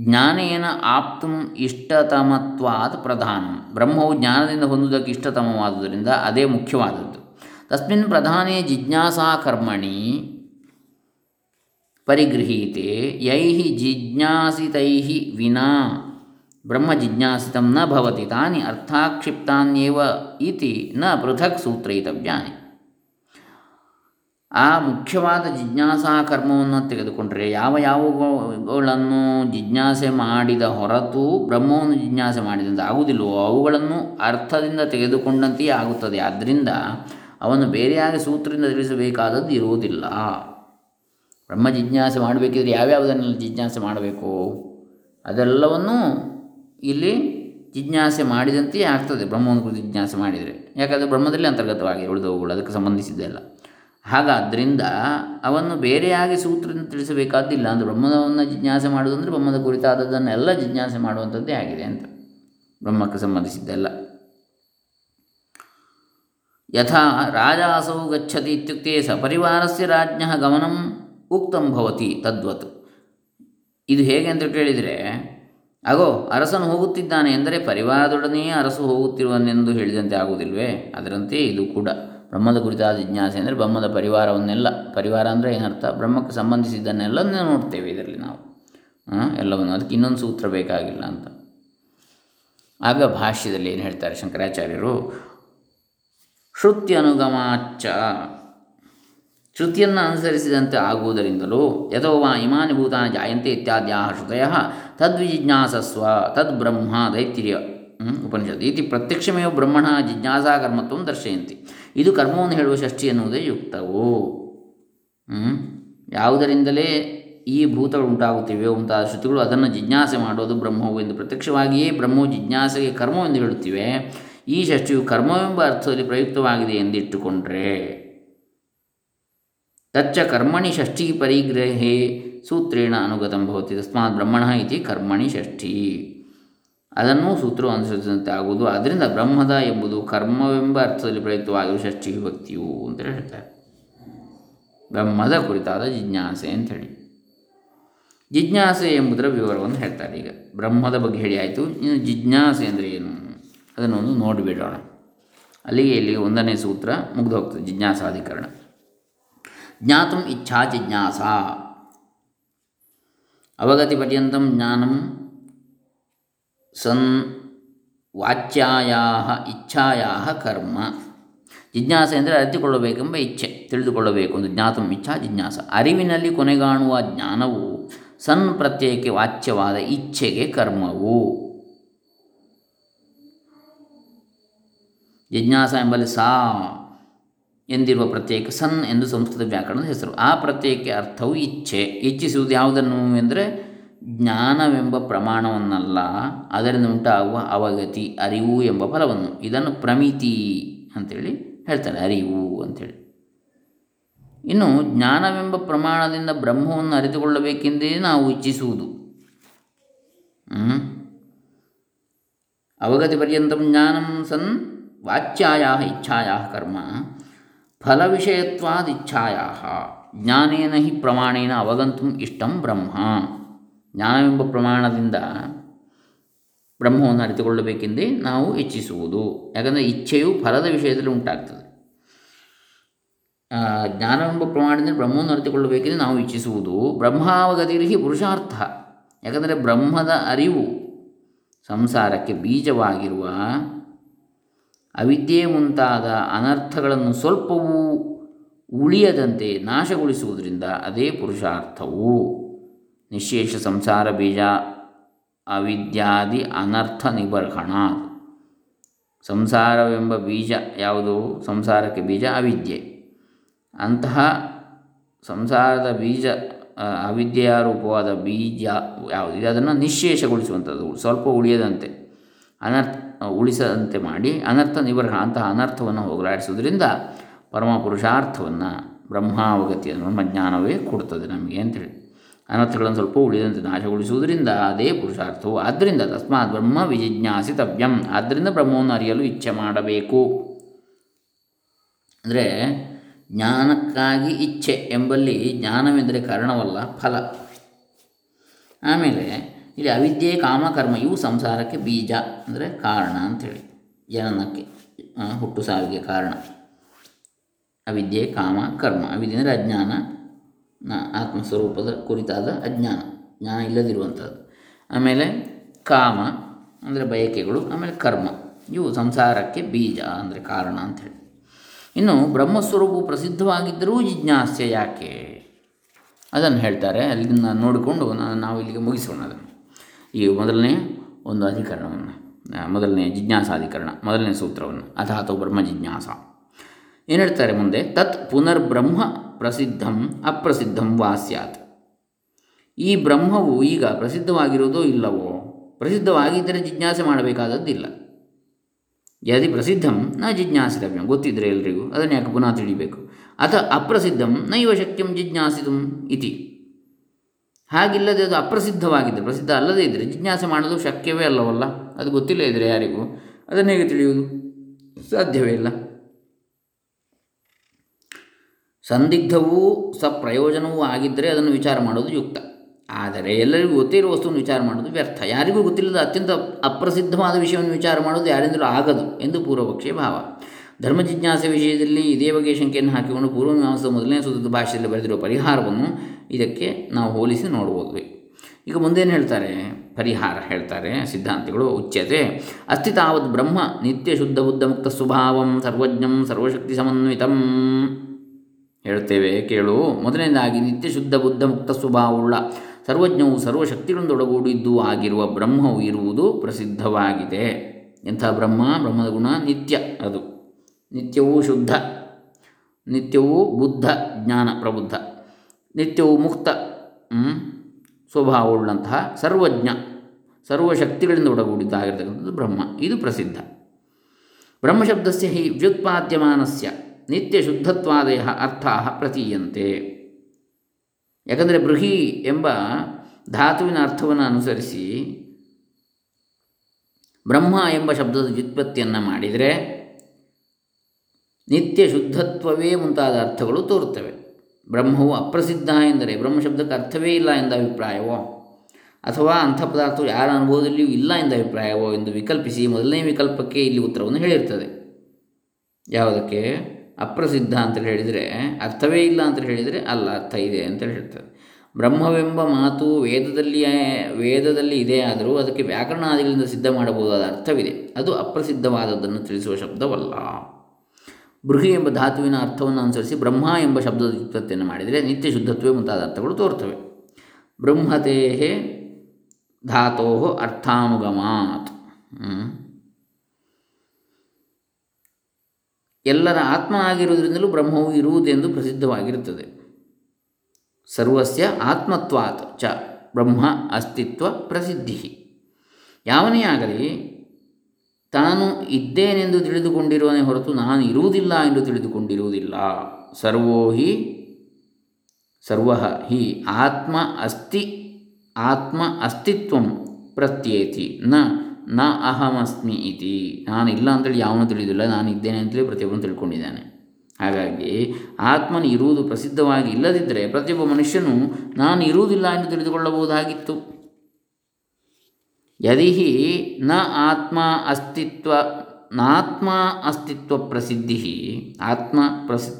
ಜ್ಞಾನೇನ ಆಪ್ತು ಇಷ್ಟತಮತ್ವಾದ ಪ್ರಧಾನ. ಬ್ರಹ್ಮವು ಜ್ಞಾನದಿಂದ ಹೊಂದುವುದಕ್ಕೆ ಇಷ್ಟತಮವಾದುದರಿಂದ ಅದೇ ಮುಖ್ಯವಾದದ್ದು. ತಸ್ಮಿನ್ ಪ್ರಧಾನೇ ಜಿಜ್ಞಾಸಾ ಕರ್ಮಣಿ ಪರಿಗೃಹೀತೆ ಯೈ ಜಿಜ್ಞಾಸಿತೈ ವಿನಾ ಬ್ರಹ್ಮ ಜಿಜ್ಞಾಸಿತಂ ನ ಭವತಿ ತಾನಿ ಅರ್ಥಾಕ್ಷಿಪ್ತಾನ್ಯೇವ ಇತಿ ನ ಪೃಥಕ್ ಸೂತ್ರಯಿತವ್ಯಾನಿ ಆ ಮುಖ್ಯವಾದ ಜಿಜ್ಞಾಸಾ ಕರ್ಮವನ್ನು ತೆಗೆದುಕೊಂಡರೆ ಯಾವ ಯಾವುಗಳನ್ನು ಜಿಜ್ಞಾಸೆ ಮಾಡಿದ ಹೊರತು ಬ್ರಹ್ಮವನ್ನು ಜಿಜ್ಞಾಸೆ ಮಾಡಿದಂತೆ ಆಗುವುದಿಲ್ಲವೋ ಅವುಗಳನ್ನು ಅರ್ಥದಿಂದ ತೆಗೆದುಕೊಂಡಂತೆಯೇ ಆಗುತ್ತದೆ. ಆದ್ದರಿಂದ ಅವನು ಬೇರೆಯಾಗಿ ಸೂತ್ರದಿಂದ ತಿಳಿಸಬೇಕಾದದ್ದು ಇರುವುದಿಲ್ಲ. ಬ್ರಹ್ಮ ಜಿಜ್ಞಾಸೆ ಮಾಡಬೇಕಿದ್ರೆ ಯಾವ್ಯಾವುದನ್ನೆಲ್ಲ ಜಿಜ್ಞಾಸೆ ಮಾಡಬೇಕು? ಅದೆಲ್ಲವನ್ನೂ ಇಲ್ಲಿ ಜಿಜ್ಞಾಸೆ ಮಾಡಿದಂತೆಯೇ ಆಗ್ತದೆ. ಬ್ರಹ್ಮವನ್ನು ಕುರಿತು ಜಿಜ್ಞಾಸೆ ಮಾಡಿದರೆ. ಯಾಕಂದರೆ ಬ್ರಹ್ಮದಲ್ಲಿ ಅಂತರ್ಗತವಾಗಿ ಉಳಿದವುಗಳು, ಅದಕ್ಕೆ ಸಂಬಂಧಿಸಿದ್ದೆಲ್ಲ ಹಾಗಾದ್ದರಿಂದ ಅವನ್ನು ಬೇರೆಯಾಗಿ ಸೂತ್ರದಿಂದ ತಿಳಿಸಬೇಕಾದ್ದಿಲ್ಲ ಅಂದರೆ ಬ್ರಹ್ಮವನ್ನು ಜಿಜ್ಞಾಸೆ ಮಾಡುವುದಂದರೆ ಬ್ರಹ್ಮದ ಕುರಿತಾದದ್ದನ್ನೆಲ್ಲ ಜಿಜ್ಞಾಸೆ ಮಾಡುವಂಥದ್ದೇ ಆಗಿದೆ ಅಂತ. ಬ್ರಹ್ಮಕ್ಕೆ ಸಂಬಂಧಿಸಿದ್ದೆಲ್ಲ ಯಥಾ ರಾಜಾಸೌ ಗಚ್ಚತಿ ಇತ್ಯುಕ್ತೆ ಸಪರಿವಾರಸ್ಯ ರಾಜ್ಞ ಗಮನಂ ಉಕ್ತಂ ಭವತಿ ತದ್ವತ್. ಇದು ಹೇಗೆ ಅಂತ ಕೇಳಿದರೆ ಅಗೋ, ಅರಸನು ಹೋಗುತ್ತಿದ್ದಾನೆ ಎಂದರೆ ಪರಿವಾರದೊಡನೆಯೇ ಅರಸು ಹೋಗುತ್ತಿರುವನೆಂದು ಹೇಳಿದಂತೆ ಆಗುವುದಿಲ್ವೇ ಅದರಂತೆ ಇದು ಕೂಡ. ಬ್ರಹ್ಮದ ಕುರಿತಾದ ಜಿಜ್ಞಾಸೆ ಅಂದರೆ ಬ್ರಹ್ಮದ ಪರಿವಾರವನ್ನೆಲ್ಲ. ಪರಿವಾರ ಅಂದರೆ ಏನರ್ಥ? ಬ್ರಹ್ಮಕ್ಕೆ ಸಂಬಂಧಿಸಿದ್ದನ್ನೆಲ್ಲ ನೋಡ್ತೇವೆ ಇದರಲ್ಲಿ ನಾವು. ಎಲ್ಲವನ್ನು. ಅದಕ್ಕೆ ಇನ್ನೊಂದು ಸೂತ್ರ ಬೇಕಾಗಿಲ್ಲ ಅಂತ. ಆಗ ಭಾಷ್ಯದಲ್ಲಿ ಏನು ಹೇಳ್ತಾರೆ ಶಂಕರಾಚಾರ್ಯರು? ಶ್ರುತ್ಯನುಗಮಾಚ್ಚ ಶ್ರುತಿಯನ್ನು ಅನುಸರಿಸಿದಂತೆ ಆಗುವುದರಿಂದಲೂ ಯಥೋವಾ ಇಮಾನಿ ಭೂತಾನ ಜಾಯಂತೆ ಇತ್ಯಾದ್ಯಾ ಶ್ರುತಯ ತದ್ವಿಜಿಜ್ಞಾಸಸ್ವ ತದ್ ಬ್ರಹ್ಮ ದೈತ್ಯ ಉಪನಿಷತ್ ಇತಿ ಪ್ರತ್ಯಕ್ಷಮೇವ ಬ್ರಹ್ಮಣ ಜಿಜ್ಞಾಸಾ ಕರ್ಮತ್ವ ದರ್ಶಯಂತಿ. ಇದು ಕರ್ಮವನ್ನು ಹೇಳುವ ಷಷ್ಠಿ ಎನ್ನುವುದೇ ಯುಕ್ತವು. ಯಾವುದರಿಂದಲೇ ಈ ಭೂತಗಳು ಉಂಟಾಗುತ್ತಿವೆ ಮುಂತಾದ ಶ್ರುತಿಗಳು ಅದನ್ನು ಜಿಜ್ಞಾಸೆ ಮಾಡೋದು ಬ್ರಹ್ಮವು ಎಂದು ಪ್ರತ್ಯಕ್ಷವಾಗಿಯೇ ಬ್ರಹ್ಮವು ಜಿಜ್ಞಾಸೆಗೆ ಕರ್ಮವೆಂದು ಹೇಳುತ್ತಿವೆ. ಈ ಷಷ್ಠಿಯು ಕರ್ಮವೆಂಬ ಅರ್ಥದಲ್ಲಿ ಪ್ರಯುಕ್ತವಾಗಿದೆ ಎಂದಿಟ್ಟುಕೊಂಡ್ರೆ ತಚ್ಚ ಕರ್ಮಣಿ ಷಷ್ಠಿ ಪರಿಗ್ರಹೇ ಸೂತ್ರೇಣ ಅನುಗತಂ ಭವತಿ ತಸ್ಮಾತ್ ಬ್ರಹ್ಮಣ ಇತಿ ಕರ್ಮಣಿ ಷಷ್ಠಿ ಅದನ್ನು ಸೂತ್ರ ಅನುಸರಿಸಿದಂತೆ ಆಗುವುದು. ಆದ್ದರಿಂದ ಬ್ರಹ್ಮದ ಎಂಬುದು ಕರ್ಮವೆಂಬ ಅರ್ಥದಲ್ಲಿ ಪ್ರಯುಕ್ತವಾಗಿರುವ ಷಷ್ಠಿ ವಿಭಕ್ತಿಯು ಅಂತ ಹೇಳ್ತಾರೆ. ಬ್ರಹ್ಮದ ಕುರಿತಾದ ಜಿಜ್ಞಾಸೆ ಹೇಳಿ ಜಿಜ್ಞಾಸೆ ಎಂಬುದರ ವಿವರವನ್ನು ಹೇಳ್ತಾರೆ ಈಗ. ಬ್ರಹ್ಮದ ಬಗ್ಗೆ ಹೇಳಿ ಆಯಿತು. ಇನ್ನು ಜಿಜ್ಞಾಸೆ ಅಂದರೆ ಏನು? ಅದನ್ನೊಂದು ನೋಡಿಬಿಡೋಣ. ಅಲ್ಲಿಗೆ ಇಲ್ಲಿಗೆ ಒಂದನೇ ಸೂತ್ರ ಮುಗ್ದು ಹೋಗ್ತದೆ. ಜಿಜ್ಞಾಸಾಧಿಕರಣ. ಜ್ಞಾತು ಇಚ್ಛಾ ಜಿಜ್ಞಾಸ. ಅವಗತಿ ಪರ್ಯಂತ ಜ್ಞಾನಂ ಸನ್ ವಾಚ್ಯಾಯ ಇಚ್ಛಾಯ ಕರ್ಮ. ಜಿಜ್ಞಾಸ ಎಂದರೆ ಅರಿತುಕೊಳ್ಳಬೇಕೆಂಬ ಇಚ್ಛೆ, ತಿಳಿದುಕೊಳ್ಳಬೇಕು ಒಂದು ಜ್ಞಾತಂ ಇಚ್ಛಾ ಜಿಜ್ಞಾಸ. ಅರಿವಿನಲ್ಲಿ ಕೊನೆಗಾಣುವ ಜ್ಞಾನವು ಸನ್ ಪ್ರತ್ಯಯಕ್ಕೆ ವಾಚ್ಯವಾದ ಇಚ್ಛೆಗೆ ಕರ್ಮವು. ಜಿಜ್ಞಾಸ ಎಂಬಲ್ಲಿ ಸಾ ಎಂದಿರುವ ಪ್ರತ್ಯೇಕ ಸನ್ ಎಂದು ಸಂಸ್ಕೃತ ವ್ಯಾಕರಣದ ಹೆಸರು. ಆ ಪ್ರತ್ಯಯಕ್ಕೆ ಅರ್ಥವು ಇಚ್ಛೆ. ಇಚ್ಛಿಸುವುದು ಯಾವುದನ್ನು ಎಂದರೆ ಜ್ಞಾನವೆಂಬ ಪ್ರಮಾಣವನ್ನಲ್ಲ, ಅದರಿಂದ ಉಂಟಾಗುವ ಅವಗತಿ, ಅರಿವು ಎಂಬ ಫಲವನ್ನು. ಇದನ್ನು ಪ್ರಮಿತಿ ಅಂಥೇಳಿ ಹೇಳ್ತಾರೆ. ಅರಿವು ಅಂಥೇಳಿ ಇನ್ನು ಜ್ಞಾನವೆಂಬ ಪ್ರಮಾಣದಿಂದ ಬ್ರಹ್ಮವನ್ನು ಅರಿತುಕೊಳ್ಳಬೇಕೆಂದೇ ನಾವು ಇಚ್ಛಿಸುವುದು. ಅವಗತಿ ಪರ್ಯಂತ ಜ್ಞಾನಂ ಸನ್ ವಾಚ್ಯಾಯ ಇಚ್ಛಾಯ ಕರ್ಮ. ಫಲವಿಷಯತ್ವಾದಿಚ್ಛಾಯ ಜ್ಞಾನೇನ ಹಿ ಪ್ರಮಾಣೇನ ಅವಗಂತು ಇಷ್ಟಂ ಬ್ರಹ್ಮ. ಜ್ಞಾನವೆಂಬ ಪ್ರಮಾಣದಿಂದ ಬ್ರಹ್ಮವನ್ನು ಅರಿತುಕೊಳ್ಳಬೇಕೆಂದೇ ನಾವು ಇಚ್ಛಿಸುವುದು. ಯಾಕಂದರೆ ಇಚ್ಛೆಯು ಫಲದ ವಿಷಯದಲ್ಲಿ ಉಂಟಾಗ್ತದೆ. ಜ್ಞಾನವೆಂಬ ಪ್ರಮಾಣದಿಂದ ಬ್ರಹ್ಮವನ್ನು ಅರಿತುಕೊಳ್ಳಬೇಕೆಂದು ನಾವು ಇಚ್ಛಿಸುವುದು. ಬ್ರಹ್ಮಾವಗತಿರಿಹಿ ಪುರುಷಾರ್ಥ. ಯಾಕಂದರೆ ಬ್ರಹ್ಮದ ಅರಿವು ಸಂಸಾರಕ್ಕೆ ಬೀಜವಾಗಿರುವ ಅವಿದ್ಯೆ ಮುಂತಾದ ಅನರ್ಥಗಳನ್ನು ಸ್ವಲ್ಪವೂ ಉಳಿಯದಂತೆ ನಾಶಗೊಳಿಸುವುದರಿಂದ ಅದೇ ಪುರುಷಾರ್ಥವು. ನಿಶೇಷ ಸಂಸಾರ ಬೀಜ ಅವಿದ್ಯಾದಿ ಅನರ್ಥ ನಿಬರ್ಹಣ. ಸಂಸಾರವೆಂಬ ಬೀಜ ಯಾವುದು? ಸಂಸಾರಕ್ಕೆ ಬೀಜ ಅವಿದ್ಯೆ. ಅಂತಹ ಸಂಸಾರದ ಬೀಜ ಅವಿದ್ಯೆಯ ರೂಪವಾದ ಬೀಜ ಯಾವುದಿದೆ ಅದನ್ನು ನಿಶೇಷಗೊಳಿಸುವಂಥದ್ದು. ಸ್ವಲ್ಪ ಉಳಿಯದಂತೆ. ಅನರ್ಥ ಉಳಿಸದಂತೆ ಮಾಡಿ ಅನರ್ಥ ನಿವರ್ಹ ಅಂತಹ ಅನರ್ಥವನ್ನು ಹೋಗಲಾಡಿಸುವುದರಿಂದ ಪರಮ ಪುರುಷಾರ್ಥವನ್ನು ಬ್ರಹ್ಮಾವಗತಿಯನ್ನು ಬ್ರಹ್ಮಜ್ಞಾನವೇ ಕೊಡ್ತದೆ ನಮಗೆ ಅಂತೇಳಿ. ಅನರ್ಥಗಳನ್ನು ಸ್ವಲ್ಪ ಉಳಿದಂತೆ ನಾಶಗೊಳಿಸುವುದರಿಂದ ಅದೇ ಪುರುಷಾರ್ಥವು. ಆದ್ದರಿಂದ ತಸ್ಮಾತ್ ಬ್ರಹ್ಮ ವಿಜಿಜ್ಞಾಸಿತವ್ಯಂ ಆದ್ದರಿಂದ ಬ್ರಹ್ಮವನ್ನು ಅರಿಯಲು ಇಚ್ಛೆ ಮಾಡಬೇಕು. ಅಂದರೆ ಜ್ಞಾನಕ್ಕಾಗಿ ಇಚ್ಛೆ ಎಂಬಲ್ಲಿ ಜ್ಞಾನವೆಂದರೆ ಕಾರಣವಲ್ಲ, ಫಲ. ಆಮೇಲೆ ಇಲ್ಲಿ ಅವಿದ್ಯೆ, ಕಾಮ, ಕರ್ಮ, ಇವು ಸಂಸಾರಕ್ಕೆ ಬೀಜ ಅಂದರೆ ಕಾರಣ ಅಂಥೇಳಿ ಜನನಕ್ಕೆ ಹುಟ್ಟು ಸಾವಿಗೆ ಕಾರಣ. ಅವಿದ್ಯೆ, ಕಾಮ, ಕರ್ಮ. ಅವಿದ್ಯೆ ಅಂದರೆ ಅಜ್ಞಾನ ಆತ್ಮಸ್ವರೂಪದ ಕುರಿತಾದ ಅಜ್ಞಾನ. ಜ್ಞಾನ ಇಲ್ಲದಿರುವಂಥದ್ದು. ಆಮೇಲೆ ಕಾಮ ಅಂದರೆ ಬಯಕೆಗಳು, ಆಮೇಲೆ ಕರ್ಮ. ಇವು ಸಂಸಾರಕ್ಕೆ ಬೀಜ ಅಂದರೆ ಕಾರಣ ಅಂಥೇಳಿ ಇನ್ನು ಬ್ರಹ್ಮಸ್ವರೂಪವು ಪ್ರಸಿದ್ಧವಾಗಿದ್ದರೂ ಜಿಜ್ಞಾಸೆ ಯಾಕೆ? ಅದನ್ನು ಹೇಳ್ತಾರೆ. ಅಲ್ಲಿಂದ ನೋಡಿಕೊಂಡು ನಾವು ಇಲ್ಲಿಗೆ ಮುಗಿಸೋಣ ಅದನ್ನು. ಈ ಮೊದಲನೇ ಒಂದು ಅಧಿಕರಣವನ್ನು ಮೊದಲನೇ ಜಿಜ್ಞಾಸಾಧಿಕರಣ, ಮೊದಲನೇ ಸೂತ್ರವನ್ನು ಅಥಾತೋ ಬ್ರಹ್ಮ ಜಿಜ್ಞಾಸ. ಏನು ಹೇಳ್ತಾರೆ ಮುಂದೆ? ತತ್ ಪುನರ್ಬ್ರಹ್ಮ ಪ್ರಸಿದ್ಧಂ ಅಪ್ರಸಿದ್ಧಂ ವಾ ಸ್ಯಾತ್. ಈ ಬ್ರಹ್ಮವು ಈಗ ಪ್ರಸಿದ್ಧವಾಗಿರುವುದೋ ಇಲ್ಲವೋ, ಪ್ರಸಿದ್ಧವಾಗಿದ್ದರೆ ಜಿಜ್ಞಾಸೆ ಮಾಡಬೇಕಾದದ್ದಿಲ್ಲ ಯದಿ ಪ್ರಸಿದ್ಧಂ ನ ಜಿಜ್ಞಾಸಿತವ್ಯಂ, ಗೊತ್ತಿದ್ದರೆ ಎಲ್ರಿಗೂ ಅದನ್ನು ಯಾಕೆ ಪುನಃ ತಿಳಿಬೇಕು? ಅಥ ಅಪ್ರಸಿದ್ಧಂ ನೈವ ಶಕ್ಯಂ ಜಿಜ್ಞಾಸಿತು ಇತಿ. ಹಾಗಿಲ್ಲದೆ ಅದು ಅಪ್ರಸಿದ್ಧವಾಗಿದೆ. ಪ್ರಸಿದ್ಧ ಅಲ್ಲದೇ ಇದ್ದರೆ ಜಿಜ್ಞಾಸೆ ಮಾಡಲು ಶಕ್ಯವೇ ಅಲ್ಲವಲ್ಲ? ಅದು ಗೊತ್ತಿಲ್ಲ ಇದ್ದರೆ ಯಾರಿಗೂ. ಅದನ್ನು ಹೇಗೆ ತಿಳಿಯುವುದು? ಸಾಧ್ಯವೇ ಇಲ್ಲ. ಸಂದಿಗ್ಧವೂ ಸಪ್ರಯೋಜನವೂ ಆಗಿದ್ದರೆ ಅದನ್ನು ವಿಚಾರ ಮಾಡೋದು ಯುಕ್ತ. ಆದರೆ ಎಲ್ಲರಿಗೂ ಗೊತ್ತಿರುವ ವಸ್ತುವನ್ನು ವಿಚಾರ ಮಾಡೋದು ವ್ಯರ್ಥ. ಯಾರಿಗೂ ಗೊತ್ತಿಲ್ಲದ ಅತ್ಯಂತ ಅಪ್ರಸಿದ್ಧವಾದ ವಿಷಯವನ್ನು ವಿಚಾರ ಮಾಡೋದು ಯಾರಿಂದಲೂ ಆಗದು ಎಂದು ಪೂರ್ವಪಕ್ಷೀಯ ಭಾವ. ಧರ್ಮ ಜಿಜ್ಞಾಸೆ ವಿಷಯದಲ್ಲಿ ಇದೇ ಬಗೆಯ ಶಂಕೆಯನ್ನು ಹಾಕಿಕೊಂಡು ಪೂರ್ವಮೀಮಾಂಸದ ಮೊದಲನೇ ಸೂತ್ರದ ಭಾಷೆಯಲ್ಲಿ ಬರೆದಿರುವ ಪರಿಹಾರವನ್ನು ಇದಕ್ಕೆ ನಾವು ಹೋಲಿಸಿ ನೋಡ್ಬೋದು ಈಗ ಮುಂದೇನು ಹೇಳ್ತಾರೆ? ಪರಿಹಾರ ಹೇಳ್ತಾರೆ, ಸಿದ್ಧಾಂತಗಳು ಉಚ್ಯತೆ. ಅಸ್ತಿ ತಾವತ್ ಬ್ರಹ್ಮ ನಿತ್ಯ ಶುದ್ಧ ಬುದ್ಧ ಮುಕ್ತ ಸ್ವಭಾವಂ ಸರ್ವಜ್ಞಂ ಸರ್ವಶಕ್ತಿ ಸಮನ್ವಿತಂ. ಹೇಳ್ತೇವೆ, ಕೇಳು. ಮೊದಲನೇದಾಗಿ, ನಿತ್ಯ ಶುದ್ಧ ಬುದ್ಧ ಮುಕ್ತ ಸ್ವಭಾವವುಳ್ಳ ಸರ್ವಜ್ಞವು ಸರ್ವಶಕ್ತಿಗಳೊಂದೊಡಗೂಡಿದ್ದು ಆಗಿರುವ ಬ್ರಹ್ಮವು ಇರುವುದು ಪ್ರಸಿದ್ಧವಾಗಿದೆ. ಎಂಥ ಬ್ರಹ್ಮ? ಬ್ರಹ್ಮದ ಗುಣ ನಿತ್ಯ ಅದು. ನಿತ್ಯವೂ ಶುದ್ಧ, ನಿತ್ಯವೂ ಬುದ್ಧ, ಜ್ಞಾನ ಪ್ರಬುದ್ಧ. ನಿತ್ಯವೂ ಮುಕ್ತ ಸ್ವಭಾವವುಳ್ಳಂತಹ ಸರ್ವಜ್ಞ, ಸರ್ವಶಕ್ತಿಗಳಿಂದ ಒಡಗೂಡಿದ್ದಾಗಿರ್ತಕ್ಕಂಥದ್ದು ಬ್ರಹ್ಮ. ಇದು ಪ್ರಸಿದ್ಧ. ಬ್ರಹ್ಮಶಬ್ದಸ್ಯ ಹಿ ವ್ಯುತ್ಪಾದ್ಯಮಾನಸ್ಯ ನಿತ್ಯ ಶುದ್ಧತ್ವಾದಯ ಅರ್ಥ ಪ್ರತೀಯಂತೆ. ಯಾಕಂದರೆ ಬೃಹಿ ಎಂಬ ಧಾತುವಿನ ಅರ್ಥವನ್ನು ಅನುಸರಿಸಿ ಬ್ರಹ್ಮ ಎಂಬ ಶಬ್ದದ ವ್ಯುತ್ಪತ್ತಿಯನ್ನು ಮಾಡಿದರೆ ನಿತ್ಯ ಶುದ್ಧತ್ವವೇ ಮುಂತಾದ ಅರ್ಥಗಳು ತೋರುತ್ತವೆ. ಬ್ರಹ್ಮವು ಅಪ್ರಸಿದ್ಧ ಎಂದರೆ ಬ್ರಹ್ಮ ಶಬ್ದಕ್ಕೆ ಅರ್ಥವೇ ಇಲ್ಲ ಎಂದ ಅಭಿಪ್ರಾಯವೋ? ಅಥವಾ ಅಂಥ ಪದಾರ್ಥವು ಯಾರ ಅನುಭವದಲ್ಲಿಯೂ ಇಲ್ಲ ಎಂದ ಅಭಿಪ್ರಾಯವೋ ಎಂದು ವಿಕಲ್ಪಿಸಿ ಮೊದಲನೇ ವಿಕಲ್ಪಕ್ಕೆ ಇಲ್ಲಿ ಉತ್ತರವನ್ನು ಹೇಳಿರ್ತದೆ. ಯಾವುದಕ್ಕೆ? ಅಪ್ರಸಿದ್ಧ ಅಂತ ಹೇಳಿದರೆ ಅರ್ಥವೇ ಇಲ್ಲ ಅಂತ ಹೇಳಿದರೆ ಅಲ್ಲ, ಅರ್ಥ ಇದೆ ಅಂತ ಹೇಳ್ತದೆ ಬ್ರಹ್ಮವೆಂಬ ಮಾತು ವೇದದಲ್ಲಿ ವೇದದಲ್ಲಿ ಇದೆ ಆದರೂ ಅದಕ್ಕೆ ವ್ಯಾಕರಣಾದಿಗಳಿಂದ ಸಿದ್ಧ ಮಾಡಬಹುದಾದ ಅರ್ಥವಿದೆ. ಅದು ಅಪ್ರಸಿದ್ಧವಾದದ್ದನ್ನು ತಿಳಿಸುವ ಶಬ್ದವಲ್ಲ. ಬೃಹಿ ಎಂಬ ಧಾತುವಿನ ಅರ್ಥವನ್ನು ಅನುಸರಿಸಿ ಬ್ರಹ್ಮ ಎಂಬ ಶಬ್ದದ ವ್ಯುತ್ಪತ್ತಿಯನ್ನು ಮಾಡಿದರೆ ನಿತ್ಯ ಶುದ್ಧತ್ವೇ ಮುಂತಾದ ಅರ್ಥಗಳು ತೋರ್ತವೆ ಬ್ರಹ್ಮತೇ ಧಾತೋ ಅರ್ಥಾನುಗಮಾತ್. ಎಲ್ಲರ ಆತ್ಮ ಆಗಿರುವುದರಿಂದಲೂ ಬ್ರಹ್ಮವು ಇರುವುದೆಂದು ಪ್ರಸಿದ್ಧವಾಗಿರುತ್ತದೆ. ಸರ್ವಸ್ಯ ಆತ್ಮತ್ವಾತ್ ಚ ಬ್ರಹ್ಮ ಅಸ್ತಿತ್ವ ಪ್ರಸಿದ್ಧಿ ಯಾವನೇ ಆಗಲಿ ತಾನು ಇದ್ದೇನೆಂದು ತಿಳಿದುಕೊಂಡಿರುವನೇ ಹೊರತು ನಾನು ಇರುವುದಿಲ್ಲ ಎಂದು ತಿಳಿದುಕೊಂಡಿರುವುದಿಲ್ಲ. ಸರ್ವೋ ಹಿ, ಸರ್ವ ಹಿ, ಆತ್ಮ ಅಸ್ತಿ, ಆತ್ಮ ಅಸ್ತಿತ್ವಂ ಪ್ರತ್ಯೇತಿ. ನ ನ ಅಹಮಸ್ಮಿ ಇತಿ. ನಾನು ಇಲ್ಲ ಅಂತೇಳಿ ಯಾವನು ತಿಳಿದಿಲ್ಲ, ನಾನು ಇದ್ದೇನೆ ಅಂತೇಳಿ ಪ್ರತಿಯೊಬ್ಬನು ತಿಳ್ಕೊಂಡಿದ್ದಾನೆ. ಹಾಗಾಗಿ ಆತ್ಮನ ಇರುವುದು ಪ್ರಸಿದ್ಧವಾಗಿ ಇಲ್ಲದಿದ್ದರೆ ಪ್ರತಿಯೊಬ್ಬ ಮನುಷ್ಯನು ನಾನು ಇರುವುದಿಲ್ಲ ಎಂದು ತಿಳಿದುಕೊಳ್ಳಬಹುದಾಗಿತ್ತು. ಯದಿ ನ ಆತ್ಮ ಅಸ್ತಿತ್ವ ನಾತ್ಮ ಅಸ್ತಿತ್ವ ಪ್ರಸಿದ್ಧಿ ಆತ್ಮ ಪ್ರಸಿ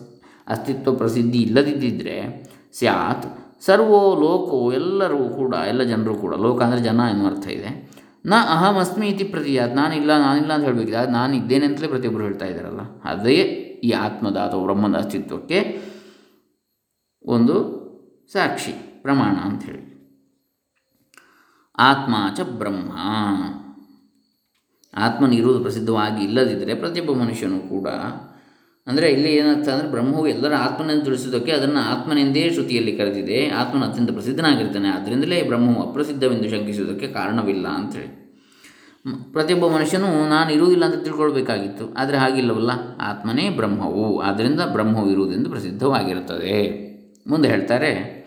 ಅಸ್ತಿತ್ವ ಪ್ರಸಿದ್ಧಿ ಇಲ್ಲದಿದ್ದರೆ ಸ್ಯಾತ್, ಸರ್ವೋ ಲೋಕೋ ಎಲ್ಲರೂ ಕೂಡ, ಎಲ್ಲ ಜನರು ಕೂಡ, ಲೋಕ ಅಂದರೆ ಜನ ಎನ್ನುವ ಅರ್ಥ ಇದೆ. ನ ಅಹಂ ಅಸ್ಮಿ ಇತಿ ಪ್ರತಿಯಾತ್, ನಾನಿಲ್ಲ ನಾನಿಲ್ಲ ಅಂತ ಹೇಳಬೇಕಿದೆ ಅದು ನಾನು ಇದ್ದೇನೆ ಅಂತಲೇ ಪ್ರತಿಯೊಬ್ಬರು ಹೇಳ್ತಾ ಇದ್ದಾರಲ್ಲ. ಅದೇ ಈ ಆತ್ಮದ ಅಥವಾ ಬ್ರಹ್ಮದ ಅಸ್ತಿತ್ವಕ್ಕೆ ಒಂದು ಸಾಕ್ಷಿ, ಪ್ರಮಾಣ ಅಂಥೇಳಿ ಆತ್ಮ ಚ ಬ್ರಹ್ಮ. ಆತ್ಮನಿರುವುದು ಪ್ರಸಿದ್ಧವಾಗಿ ಇಲ್ಲದಿದ್ದರೆ ಪ್ರತಿಯೊಬ್ಬ ಮನುಷ್ಯನು ಕೂಡ, ಅಂದರೆ ಇಲ್ಲಿ ಏನಾಗ್ತದೆ ಅಂದರೆ ಬ್ರಹ್ಮವು ಎಲ್ಲರ ಆತ್ಮನೆಂದು ತಿಳಿಸುವುದಕ್ಕೆ ಅದನ್ನು ಆತ್ಮನೆಂದೇ ಶ್ರುತಿಯಲ್ಲಿ ಕರೆದಿದೆ. ಆತ್ಮನ ಅತ್ಯಂತ ಪ್ರಸಿದ್ಧನಾಗಿರ್ತಾನೆ. ಆದ್ದರಿಂದಲೇ ಬ್ರಹ್ಮವು ಅಪ್ರಸಿದ್ಧವೆಂದು ಶಂಕಿಸುವುದಕ್ಕೆ ಕಾರಣವಿಲ್ಲ ಅಂಥೇಳಿ ಪ್ರತಿಯೊಬ್ಬ ಮನುಷ್ಯನು ನಾನು ಇರುವುದಿಲ್ಲ ಅಂತ ತಿಳ್ಕೊಳ್ಬೇಕಾಗಿತ್ತು. ಆದರೆ ಹಾಗಿಲ್ಲವಲ್ಲ. ಆತ್ಮನೇ ಬ್ರಹ್ಮವು. ಆದ್ದರಿಂದ ಬ್ರಹ್ಮವು ಇರುವುದೆಂದು ಪ್ರಸಿದ್ಧವಾಗಿರುತ್ತದೆ. ಮುಂದೆ ಹೇಳ್ತಾರೆ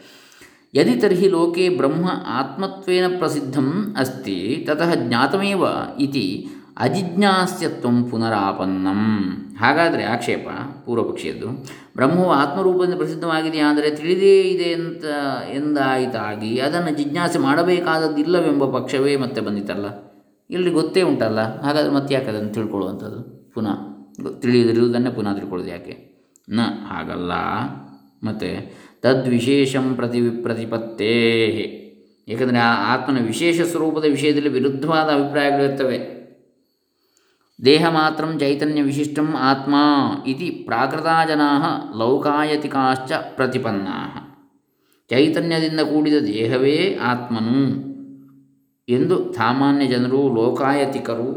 ಯದಿ ತರ್ಹಿ ಲೋಕೆ ಬ್ರಹ್ಮ ಆತ್ಮತ್ವೇನ ಪ್ರಸಿದ್ಧಂ ಅಸ್ತಿ ತತಃ ಜ್ಞಾತಮೇವ ಇತಿ ಅಜಿಜ್ಞಾಸ್ಯತ್ವ ಪುನರಾಪನ್ನಂ ಹಾಗಾದರೆ ಆಕ್ಷೇಪ, ಪೂರ್ವಪಕ್ಷಿಯದ್ದು. ಬ್ರಹ್ಮವು ಆತ್ಮರೂಪದಿಂದ ಪ್ರಸಿದ್ಧವಾಗಿದೆ ಆದರೆ ತಿಳಿದೇ ಇದೆ ಅಂತ ಎಂದಾಯಿತಾಗಿ ಅದನ್ನು ಜಿಜ್ಞಾಸೆ ಮಾಡಬೇಕಾದದ್ದಿಲ್ಲವೆಂಬ ಪಕ್ಷವೇ ಮತ್ತೆ ಬಂದಿತಲ್ಲ ಇಲ್ಲಿ ಗೊತ್ತೇ ಉಂಟಲ್ಲ? ಹಾಗಾದರೆ ಮತ್ತೆ ಯಾಕೆ ಅದನ್ನು ತಿಳ್ಕೊಳ್ಳುವಂಥದ್ದು? ಪುನಃ ತಿಳಿದಿರುವುದನ್ನೇ ಪುನಃ ತಿಳ್ಕೊಳ್ಳೋದು ಯಾಕೆ? ನ ಹಾಗಲ್ಲ. ಮತ್ತು ತದ್ವಿಶೇಷಂ ಪ್ರತಿ ಪ್ರತಿಪತ್ತೇ ಏಕೆಂದರೆ ಆ ಆತ್ಮನ ವಿಶೇಷ ಸ್ವರೂಪದ ವಿಷಯದಲ್ಲಿ ವಿರುದ್ಧವಾದ ಅಭಿಪ್ರಾಯಗಳಿರ್ತವೆ ದೇಹ ಮಾತ್ರಂ ಚೈತನ್ಯ ವಿಶಿಷ್ಟಂ ಆತ್ಮ ಇತಿ ಪ್ರಾಕೃತಜನಾ ಲೌಕಾಯತಿಕಾಶ್ಚ ಪ್ರತಿಪನ್ನಾ ಚೈತನ್ಯದಿಂದ ಕೂಡಿದ ದೇಹವೇ ಆತ್ಮನು ಎಂದು ಸಾಮಾನ್ಯ ಜನರು ಲೋಕಾಯತಿಕರು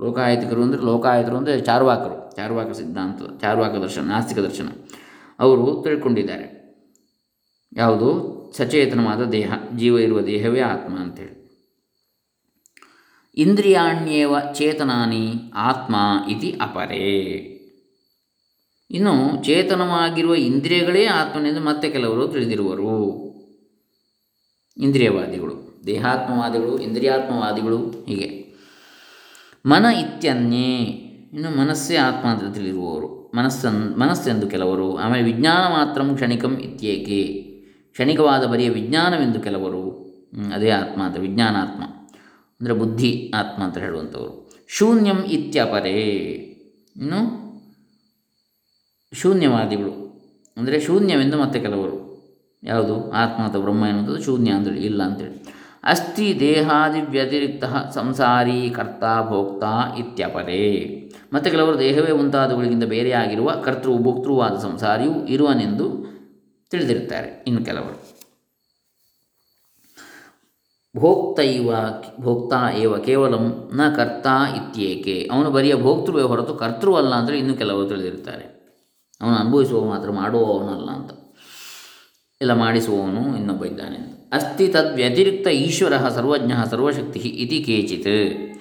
ಲೋಕಾಯತಿಕರು ಅಂದರೆ ಲೋಕಾಯತರು ಅಂದರೆ ಚಾರ್ವಾಕರು, ಚಾರ್ವಾಕ ಸಿದ್ಧಾಂತ, ಚಾರ್ವಾಕ ದರ್ಶನ, ನಾಸ್ತಿಕ ದರ್ಶನ ಅವರು ತಿಳ್ಕೊಂಡಿದ್ದಾರೆ. ಯಾವುದು? ಸಚೇತನವಾದ ದೇಹ, ಜೀವ ಇರುವ ದೇಹವೇ ಆತ್ಮ ಅಂತೇಳಿ. ಇಂದ್ರಿಯಾಣ್ಯೇವ ಚೇತನಾನಿ ಆತ್ಮ ಇತಿ ಅಪರೇ. ಇನ್ನು ಚೇತನವಾಗಿರುವ ಇಂದ್ರಿಯಗಳೇ ಆತ್ಮನೆಂದು ಮತ್ತೆ ಕೆಲವರು ತಿಳಿದಿರುವರು. ಇಂದ್ರಿಯವಾದಿಗಳು, ದೇಹಾತ್ಮವಾದಿಗಳು, ಇಂದ್ರಿಯಾತ್ಮವಾದಿಗಳು, ಹೀಗೆ. ಮನ ಇತ್ಯನ್ಯೇ, ಇನ್ನು ಮನಸ್ಸೇ ಆತ್ಮ ಅಂತ ತಿಳಿದಿರುವವರು. ಮನಸ್ಸನ್, ಮನಸ್ಸೆಂದು ಕೆಲವರು, ಆಮೇಲೆ ವಿಜ್ಞಾನ ಮಾತ್ರ ಕ್ಷಣಿಕಂ ಇತ್ಯೇಕೆ. ಕ್ಷಣಿಕವಾದ ಬರಿಯ ವಿಜ್ಞಾನವೆಂದು ಕೆಲವರು ಅದೇ ಆತ್ಮ ಅಂತ, ವಿಜ್ಞಾನಾತ್ಮ, ಅಂದರೆ ಬುದ್ಧಿ, ಆತ್ಮ ಅಂತ ಹೇಳುವಂಥವರು. ಶೂನ್ಯಂ ಇತ್ಯಪರೇ ಇನ್ನು ಶೂನ್ಯವಾದಿಗಳು. ಅಂದರೆ ಶೂನ್ಯವೆಂದು ಮತ್ತೆ ಕೆಲವರು. ಯಾವುದು? ಆತ್ಮ ಅಥವಾ ಬ್ರಹ್ಮ ಎನ್ನುವಂಥದ್ದು ಶೂನ್ಯ ಅಂತೇಳಿ ಇಲ್ಲ ಅಂತೇಳಿ ಅಸ್ಥಿ ದೇಹಾದಿ ವ್ಯತಿರಿಕ್ತ ಸಂಸಾರಿ ಕರ್ತ ಭೋಕ್ತ ಇತ್ಯಪರೇ. ಮತ್ತು ಕೆಲವರು ದೇಹವೇ ಮುಂತಾದವುಗಳಿಗಿಂತ ಬೇರೆಯಾಗಿರುವ ಕರ್ತೃ, ಭೋಕ್ತೃವಾದ ಸಂಸಾರಿಯು ಇರುವನೆಂದು ತಿಳಿದಿರುತ್ತಾರೆ ಇನ್ನು ಕೆಲವರು. ಭೋಕ್ತ ಇವ ಭೋಕ್ತಾ ಏವ ಕೇವಲ ನ ಕರ್ತ ಇತ್ಯೇಕೆ? ಅವನು ಬರಿಯ ಭೋಕ್ತೃವೇ ಹೊರತು ಕರ್ತೃವಲ್ಲ ಅಂದರೆ ಇನ್ನು ಕೆಲವರು ತಿಳಿದಿರ್ತಾರೆ ಅವನು ಅನುಭವಿಸುವ ಮಾತ್ರ ಮಾಡುವವನಲ್ಲ ಅಂತ. ಇಲ್ಲ ಮಾಡಿಸುವವನು ಇನ್ನೊಬ್ಬ ಇದ್ದಾನೆ ಅಸ್ತಿ ತದ್ ವ್ಯತಿರಿಕ್ತ ಈಶ್ವರ ಸರ್ವಜ್ಞ ಸರ್ವಶಕ್ತಿ ಇತಿ ಕೇಚಿತ್.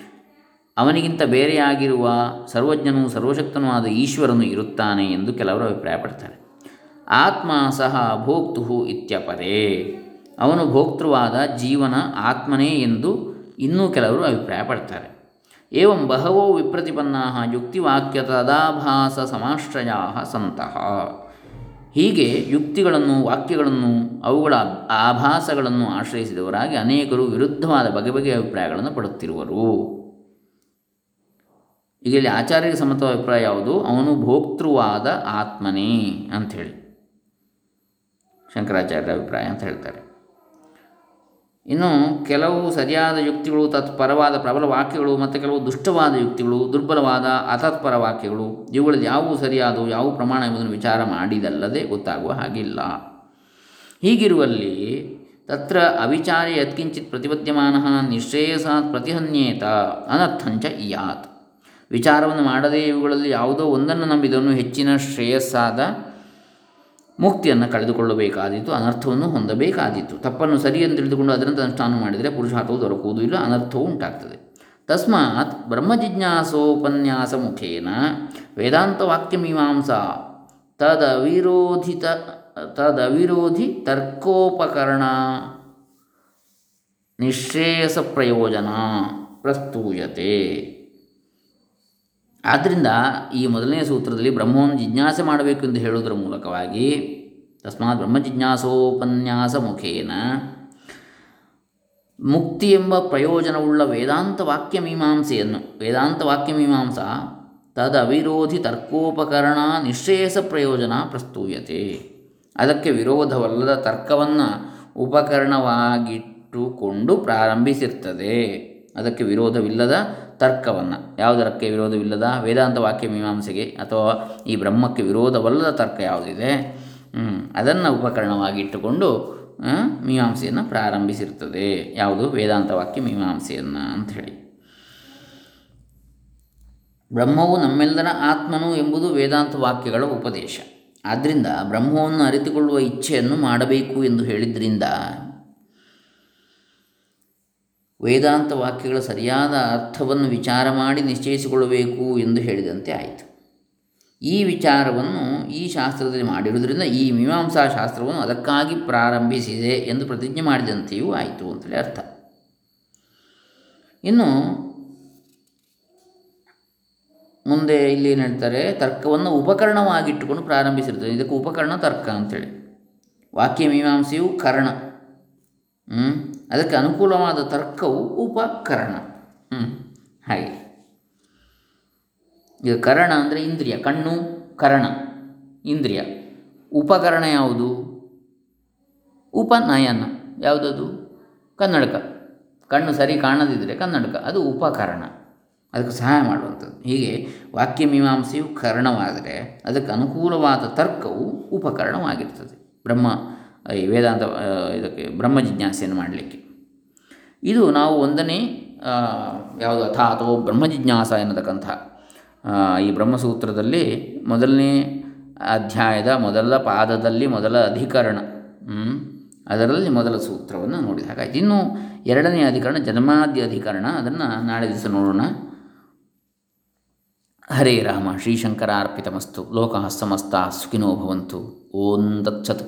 ಅವನಿಗಿಂತ ಬೇರೆಯಾಗಿರುವ ಸರ್ವಜ್ಞನೂ ಸರ್ವಶಕ್ತನೂ ಆದ ಈಶ್ವರನು ಇರುತ್ತಾನೆ ಎಂದು ಕೆಲವರು ಅಭಿಪ್ರಾಯಪಡ್ತಾರೆ. ಆತ್ಮ ಸಹ ಭೋಕ್ತು ಇತ್ಯಪದೇ. ಅವನು ಭೋಕ್ತೃವಾದ ಜೀವನ ಆತ್ಮನೇ ಎಂದು ಇನ್ನೂ ಕೆಲವರು ಅಭಿಪ್ರಾಯ ಪಡ್ತಾರೆ ಏವಂ ಬಹವೋ ವಿಪ್ರತಿಪನ್ನ ಯುಕ್ತಿವಾಕ್ಯ ತದಾಭಾಸ ಸಮಾಶ್ರಯ ಸಂತಹ ಹೀಗೆ ಯುಕ್ತಿಗಳನ್ನು, ವಾಕ್ಯಗಳನ್ನು, ಅವುಗಳ ಆಭಾಸಗಳನ್ನು ಆಶ್ರಯಿಸಿದವರಾಗಿ ಅನೇಕರು ವಿರುದ್ಧವಾದ ಬಗೆ ಬಗೆಯ ಅಭಿಪ್ರಾಯಗಳನ್ನು ಪಡುತ್ತಿರುವರು. ಈಗ ಇಲ್ಲಿ ಆಚಾರ್ಯರ ಸಮ್ಮತ ಅಭಿಪ್ರಾಯ ಯಾವುದು? ಅವನು ಭೋಕ್ತೃವಾದ ಆತ್ಮನೇ ಅಂಥೇಳಿ. ಶಂಕರಾಚಾರ್ಯರ ಅಭಿಪ್ರಾಯ ಅಂತ ಹೇಳ್ತಾರೆ. ಇನ್ನು ಕೆಲವು ಸರಿಯಾದ ಯುಕ್ತಿಗಳು, ತತ್ಪರವಾದ ಪ್ರಬಲ ವಾಕ್ಯಗಳು ಮತ್ತು ಕೆಲವು ದುಷ್ಟವಾದ ಯುಕ್ತಿಗಳು, ದುರ್ಬಲವಾದ ಅತತ್ಪರ ವಾಕ್ಯಗಳು, ಇವುಗಳಲ್ಲಿ ಯಾವುವು ಸರಿಯಾದವು ಯಾವ ಪ್ರಮಾಣ ಎಂಬುದನ್ನು ವಿಚಾರ ಮಾಡಿದಲ್ಲದೆ ಗೊತ್ತಾಗುವ ಹಾಗಿಲ್ಲ. ಹೀಗಿರುವಲ್ಲಿ ತತ್ರ ಅವಿಚಾರ್ಯ ಯತ್ಕಿಂಚಿತ್ ಪ್ರತಿಪದ್ಯಮಾನ ನಿಶ್ರೇಯಸಾತ್ ಪ್ರತಿಹನ್ಯೇತ ಅನರ್ಥಂಚ ಇಯಾತ್. ವಿಚಾರವನ್ನು ಮಾಡದೇ ಇವುಗಳಲ್ಲಿ ಯಾವುದೋ ಒಂದನ್ನು ನಂಬಿದವನು ಹೆಚ್ಚಿನ ಶ್ರೇಯಸ್ಸಾದ ಮುಕ್ತಿಯನ್ನು ಕಳೆದುಕೊಳ್ಳಬೇಕಾದೀತು, ಅನರ್ಥವನ್ನು ಹೊಂದಬೇಕಾದೀತು. ತಪ್ಪನ್ನು ಸರಿಯೆಂದು ತಿಳಿದುಕೊಂಡು ಅದರಂತೆ ಅನುಷ್ಠಾನ ಮಾಡಿದರೆ ಪುರುಷಾರ್ಥವು ದೊರಕುವುದು ಇಲ್ಲ, ಅನರ್ಥವೂ ಉಂಟಾಗ್ತದೆ. ತಸ್ಮಾತ್ ಬ್ರಹ್ಮಜಿಜ್ಞಾಸೋಪನ್ಯಾಸ ಮುಖೇನ ವೇದಾಂತವಾಕ್ಯಮೀಮಾಂಸಾ ತದವಿರೋಧಿತ, ತದವಿರೋಧಿ ತರ್ಕೋಪಕರಣ ನಿಶ್ರೇಯಸ ಪ್ರಯೋಜನ ಪ್ರಸ್ತೂಯತೆ. ಆದ್ದರಿಂದ ಈ ಮೊದಲನೇ ಸೂತ್ರದಲ್ಲಿ ಬ್ರಹ್ಮವನ್ನು ಜಿಜ್ಞಾಸೆ ಮಾಡಬೇಕು ಎಂದು ಹೇಳುವುದರ ಮೂಲಕವಾಗಿ ತಸ್ಮಾತ್ ಬ್ರಹ್ಮ ಜಿಜ್ಞಾಸೋಪನ್ಯಾಸ ಮುಖೇನ ಮುಕ್ತಿ ಎಂಬ ಪ್ರಯೋಜನವುಳ್ಳ ವೇದಾಂತ ವಾಕ್ಯ ಮೀಮಾಂಸೆಯನ್ನು, ವೇದಾಂತ ವಾಕ್ಯ ಮೀಮಾಂಸಾ ತದವಿರೋಧಿ ತರ್ಕೋಪಕರಣ ನಿಶ್ರೇಯಸ ಪ್ರಯೋಜನ ಪ್ರಸ್ತೂಯತೆ. ಅದಕ್ಕೆ ವಿರೋಧವಲ್ಲದ ತರ್ಕವನ್ನು ಉಪಕರಣವಾಗಿಟ್ಟುಕೊಂಡು ಪ್ರಾರಂಭಿಸಿರ್ತದೆ. ಅದಕ್ಕೆ ವಿರೋಧವಿಲ್ಲದ ತರ್ಕವನ್ನು. ಯಾವುದಕ್ಕೆ ವಿರೋಧವಿಲ್ಲದ ವೇದಾಂತ ವಾಕ್ಯ ಮೀಮಾಂಸೆಗೆ ಅಥವಾ ಈ ಬ್ರಹ್ಮಕ್ಕೆ ವಿರೋಧವಲ್ಲದ ತರ್ಕ ಯಾವುದಿದೆ? ಅದನ್ನು ಉಪಕರಣವಾಗಿ ಇಟ್ಟುಕೊಂಡು ಮೀಮಾಂಸೆಯನ್ನು ಪ್ರಾರಂಭಿಸಿರ್ತದೆ. ಯಾವುದು? ವೇದಾಂತ ವಾಕ್ಯ ಮೀಮಾಂಸೆಯನ್ನು ಹೇಳಿ ಬ್ರಹ್ಮವು ನಮ್ಮೆಲ್ಲರ ಆತ್ಮನು ಎಂಬುದು ವೇದಾಂತ ವಾಕ್ಯಗಳ ಉಪದೇಶ. ಆದ್ದರಿಂದ ಬ್ರಹ್ಮವನ್ನು ಅರಿತುಕೊಳ್ಳುವ ಇಚ್ಛೆಯನ್ನು ಮಾಡಬೇಕು ಎಂದು ಹೇಳಿದ್ರಿಂದ ವೇದಾಂತ ವಾಕ್ಯಗಳ ಸರಿಯಾದ ಅರ್ಥವನ್ನು ವಿಚಾರ ಮಾಡಿ ನಿಶ್ಚಯಿಸಿಕೊಳ್ಳಬೇಕು ಎಂದು ಹೇಳಿದಂತೆ ಆಯಿತು. ಈ ವಿಚಾರವನ್ನು ಈ ಶಾಸ್ತ್ರದಲ್ಲಿ ಮಾಡಿರುವುದರಿಂದ ಈ ಮೀಮಾಂಸಾ ಶಾಸ್ತ್ರವನ್ನು ಅದಕ್ಕಾಗಿ ಪ್ರಾರಂಭಿಸಿದೆ ಎಂದು ಪ್ರತಿಜ್ಞೆ ಮಾಡಿದಂತೆಯೂ ಆಯಿತು ಅಂತೇಳಿ ಅರ್ಥ. ಇನ್ನು ಮುಂದೆ ಇಲ್ಲಿ ಹೇಳ್ತಾರೆ, ತರ್ಕವನ್ನು ಉಪಕರಣವಾಗಿಟ್ಟುಕೊಂಡು ಪ್ರಾರಂಭಿಸಿರ್ತದೆ ಇದಕ್ಕೆ ಉಪಕರಣ ತರ್ಕ ಅಂತೇಳಿ. ವಾಕ್ಯ ಮೀಮಾಂಸೆಯು ಕರ್ಣ? ಅದಕ್ಕೆ ಅನುಕೂಲವಾದ ತರ್ಕವು ಉಪಕರಣ. ಹ್ಞೂ ಹಾಗೆ. ಈಗ ಕರಣ ಅಂದರೆ ಇಂದ್ರಿಯ, ಕಣ್ಣು, ಕರಣ, ಇಂದ್ರಿಯ. ಉಪಕರಣ ಯಾವುದು? ಉಪನಯನ. ಯಾವುದದು? ಕನ್ನಡಕ. ಕಣ್ಣು ಸರಿ ಕಾಣದಿದ್ದರೆ ಕನ್ನಡಕ. ಅದು ಉಪಕರಣ. ಅದಕ್ಕೆ ಸಹಾಯ ಮಾಡುವಂಥದ್ದು. ಹೀಗೆ ವಾಕ್ಯ ಕರಣವಾದರೆ ಕರ್ಣವಾದರೆ ಅದಕ್ಕೆ ಅನುಕೂಲವಾದ ತರ್ಕವು ಉಪಕರಣವಾಗಿರ್ತದೆ. ಬ್ರಹ್ಮ ಈ ವೇದಾಂತ ಇದಕ್ಕೆ ಬ್ರಹ್ಮ ಜಿಜ್ಞಾಸೆಯನ್ನು ಮಾಡಲಿಕ್ಕೆ. ಇದು ನಾವು ಒಂದನೇ ಯಾವುದು ಅಥ ಅಥವಾ ಬ್ರಹ್ಮ ಜಿಜ್ಞಾಸ ಎನ್ನತಕ್ಕಂಥ ಈ ಬ್ರಹ್ಮಸೂತ್ರದಲ್ಲಿ ಮೊದಲನೇ ಅಧ್ಯಾಯದ ಮೊದಲ ಪಾದದಲ್ಲಿ ಮೊದಲ ಅಧಿಕರಣ ಅದರಲ್ಲಿ ಮೊದಲ ಸೂತ್ರವನ್ನು ನೋಡಿದ ಹಾಗಾಯ್ತು. ಇನ್ನು ಎರಡನೇ ಅಧಿಕರಣ ಜನ್ಮಾದ್ಯ ಅಧಿಕರಣ. ಅದನ್ನು ನಾಳೆ ದಿವಸ ನೋಡೋಣ. ಹರೇ ರಾಮ, ಶ್ರೀಶಂಕರಾರ್ಪಿತಮಸ್ತು ಲೋಕಃ ಸಮಸ್ತ ಸುಖಿನೋ ಭವಂತು. ಓಂ ದತ್ಸತ್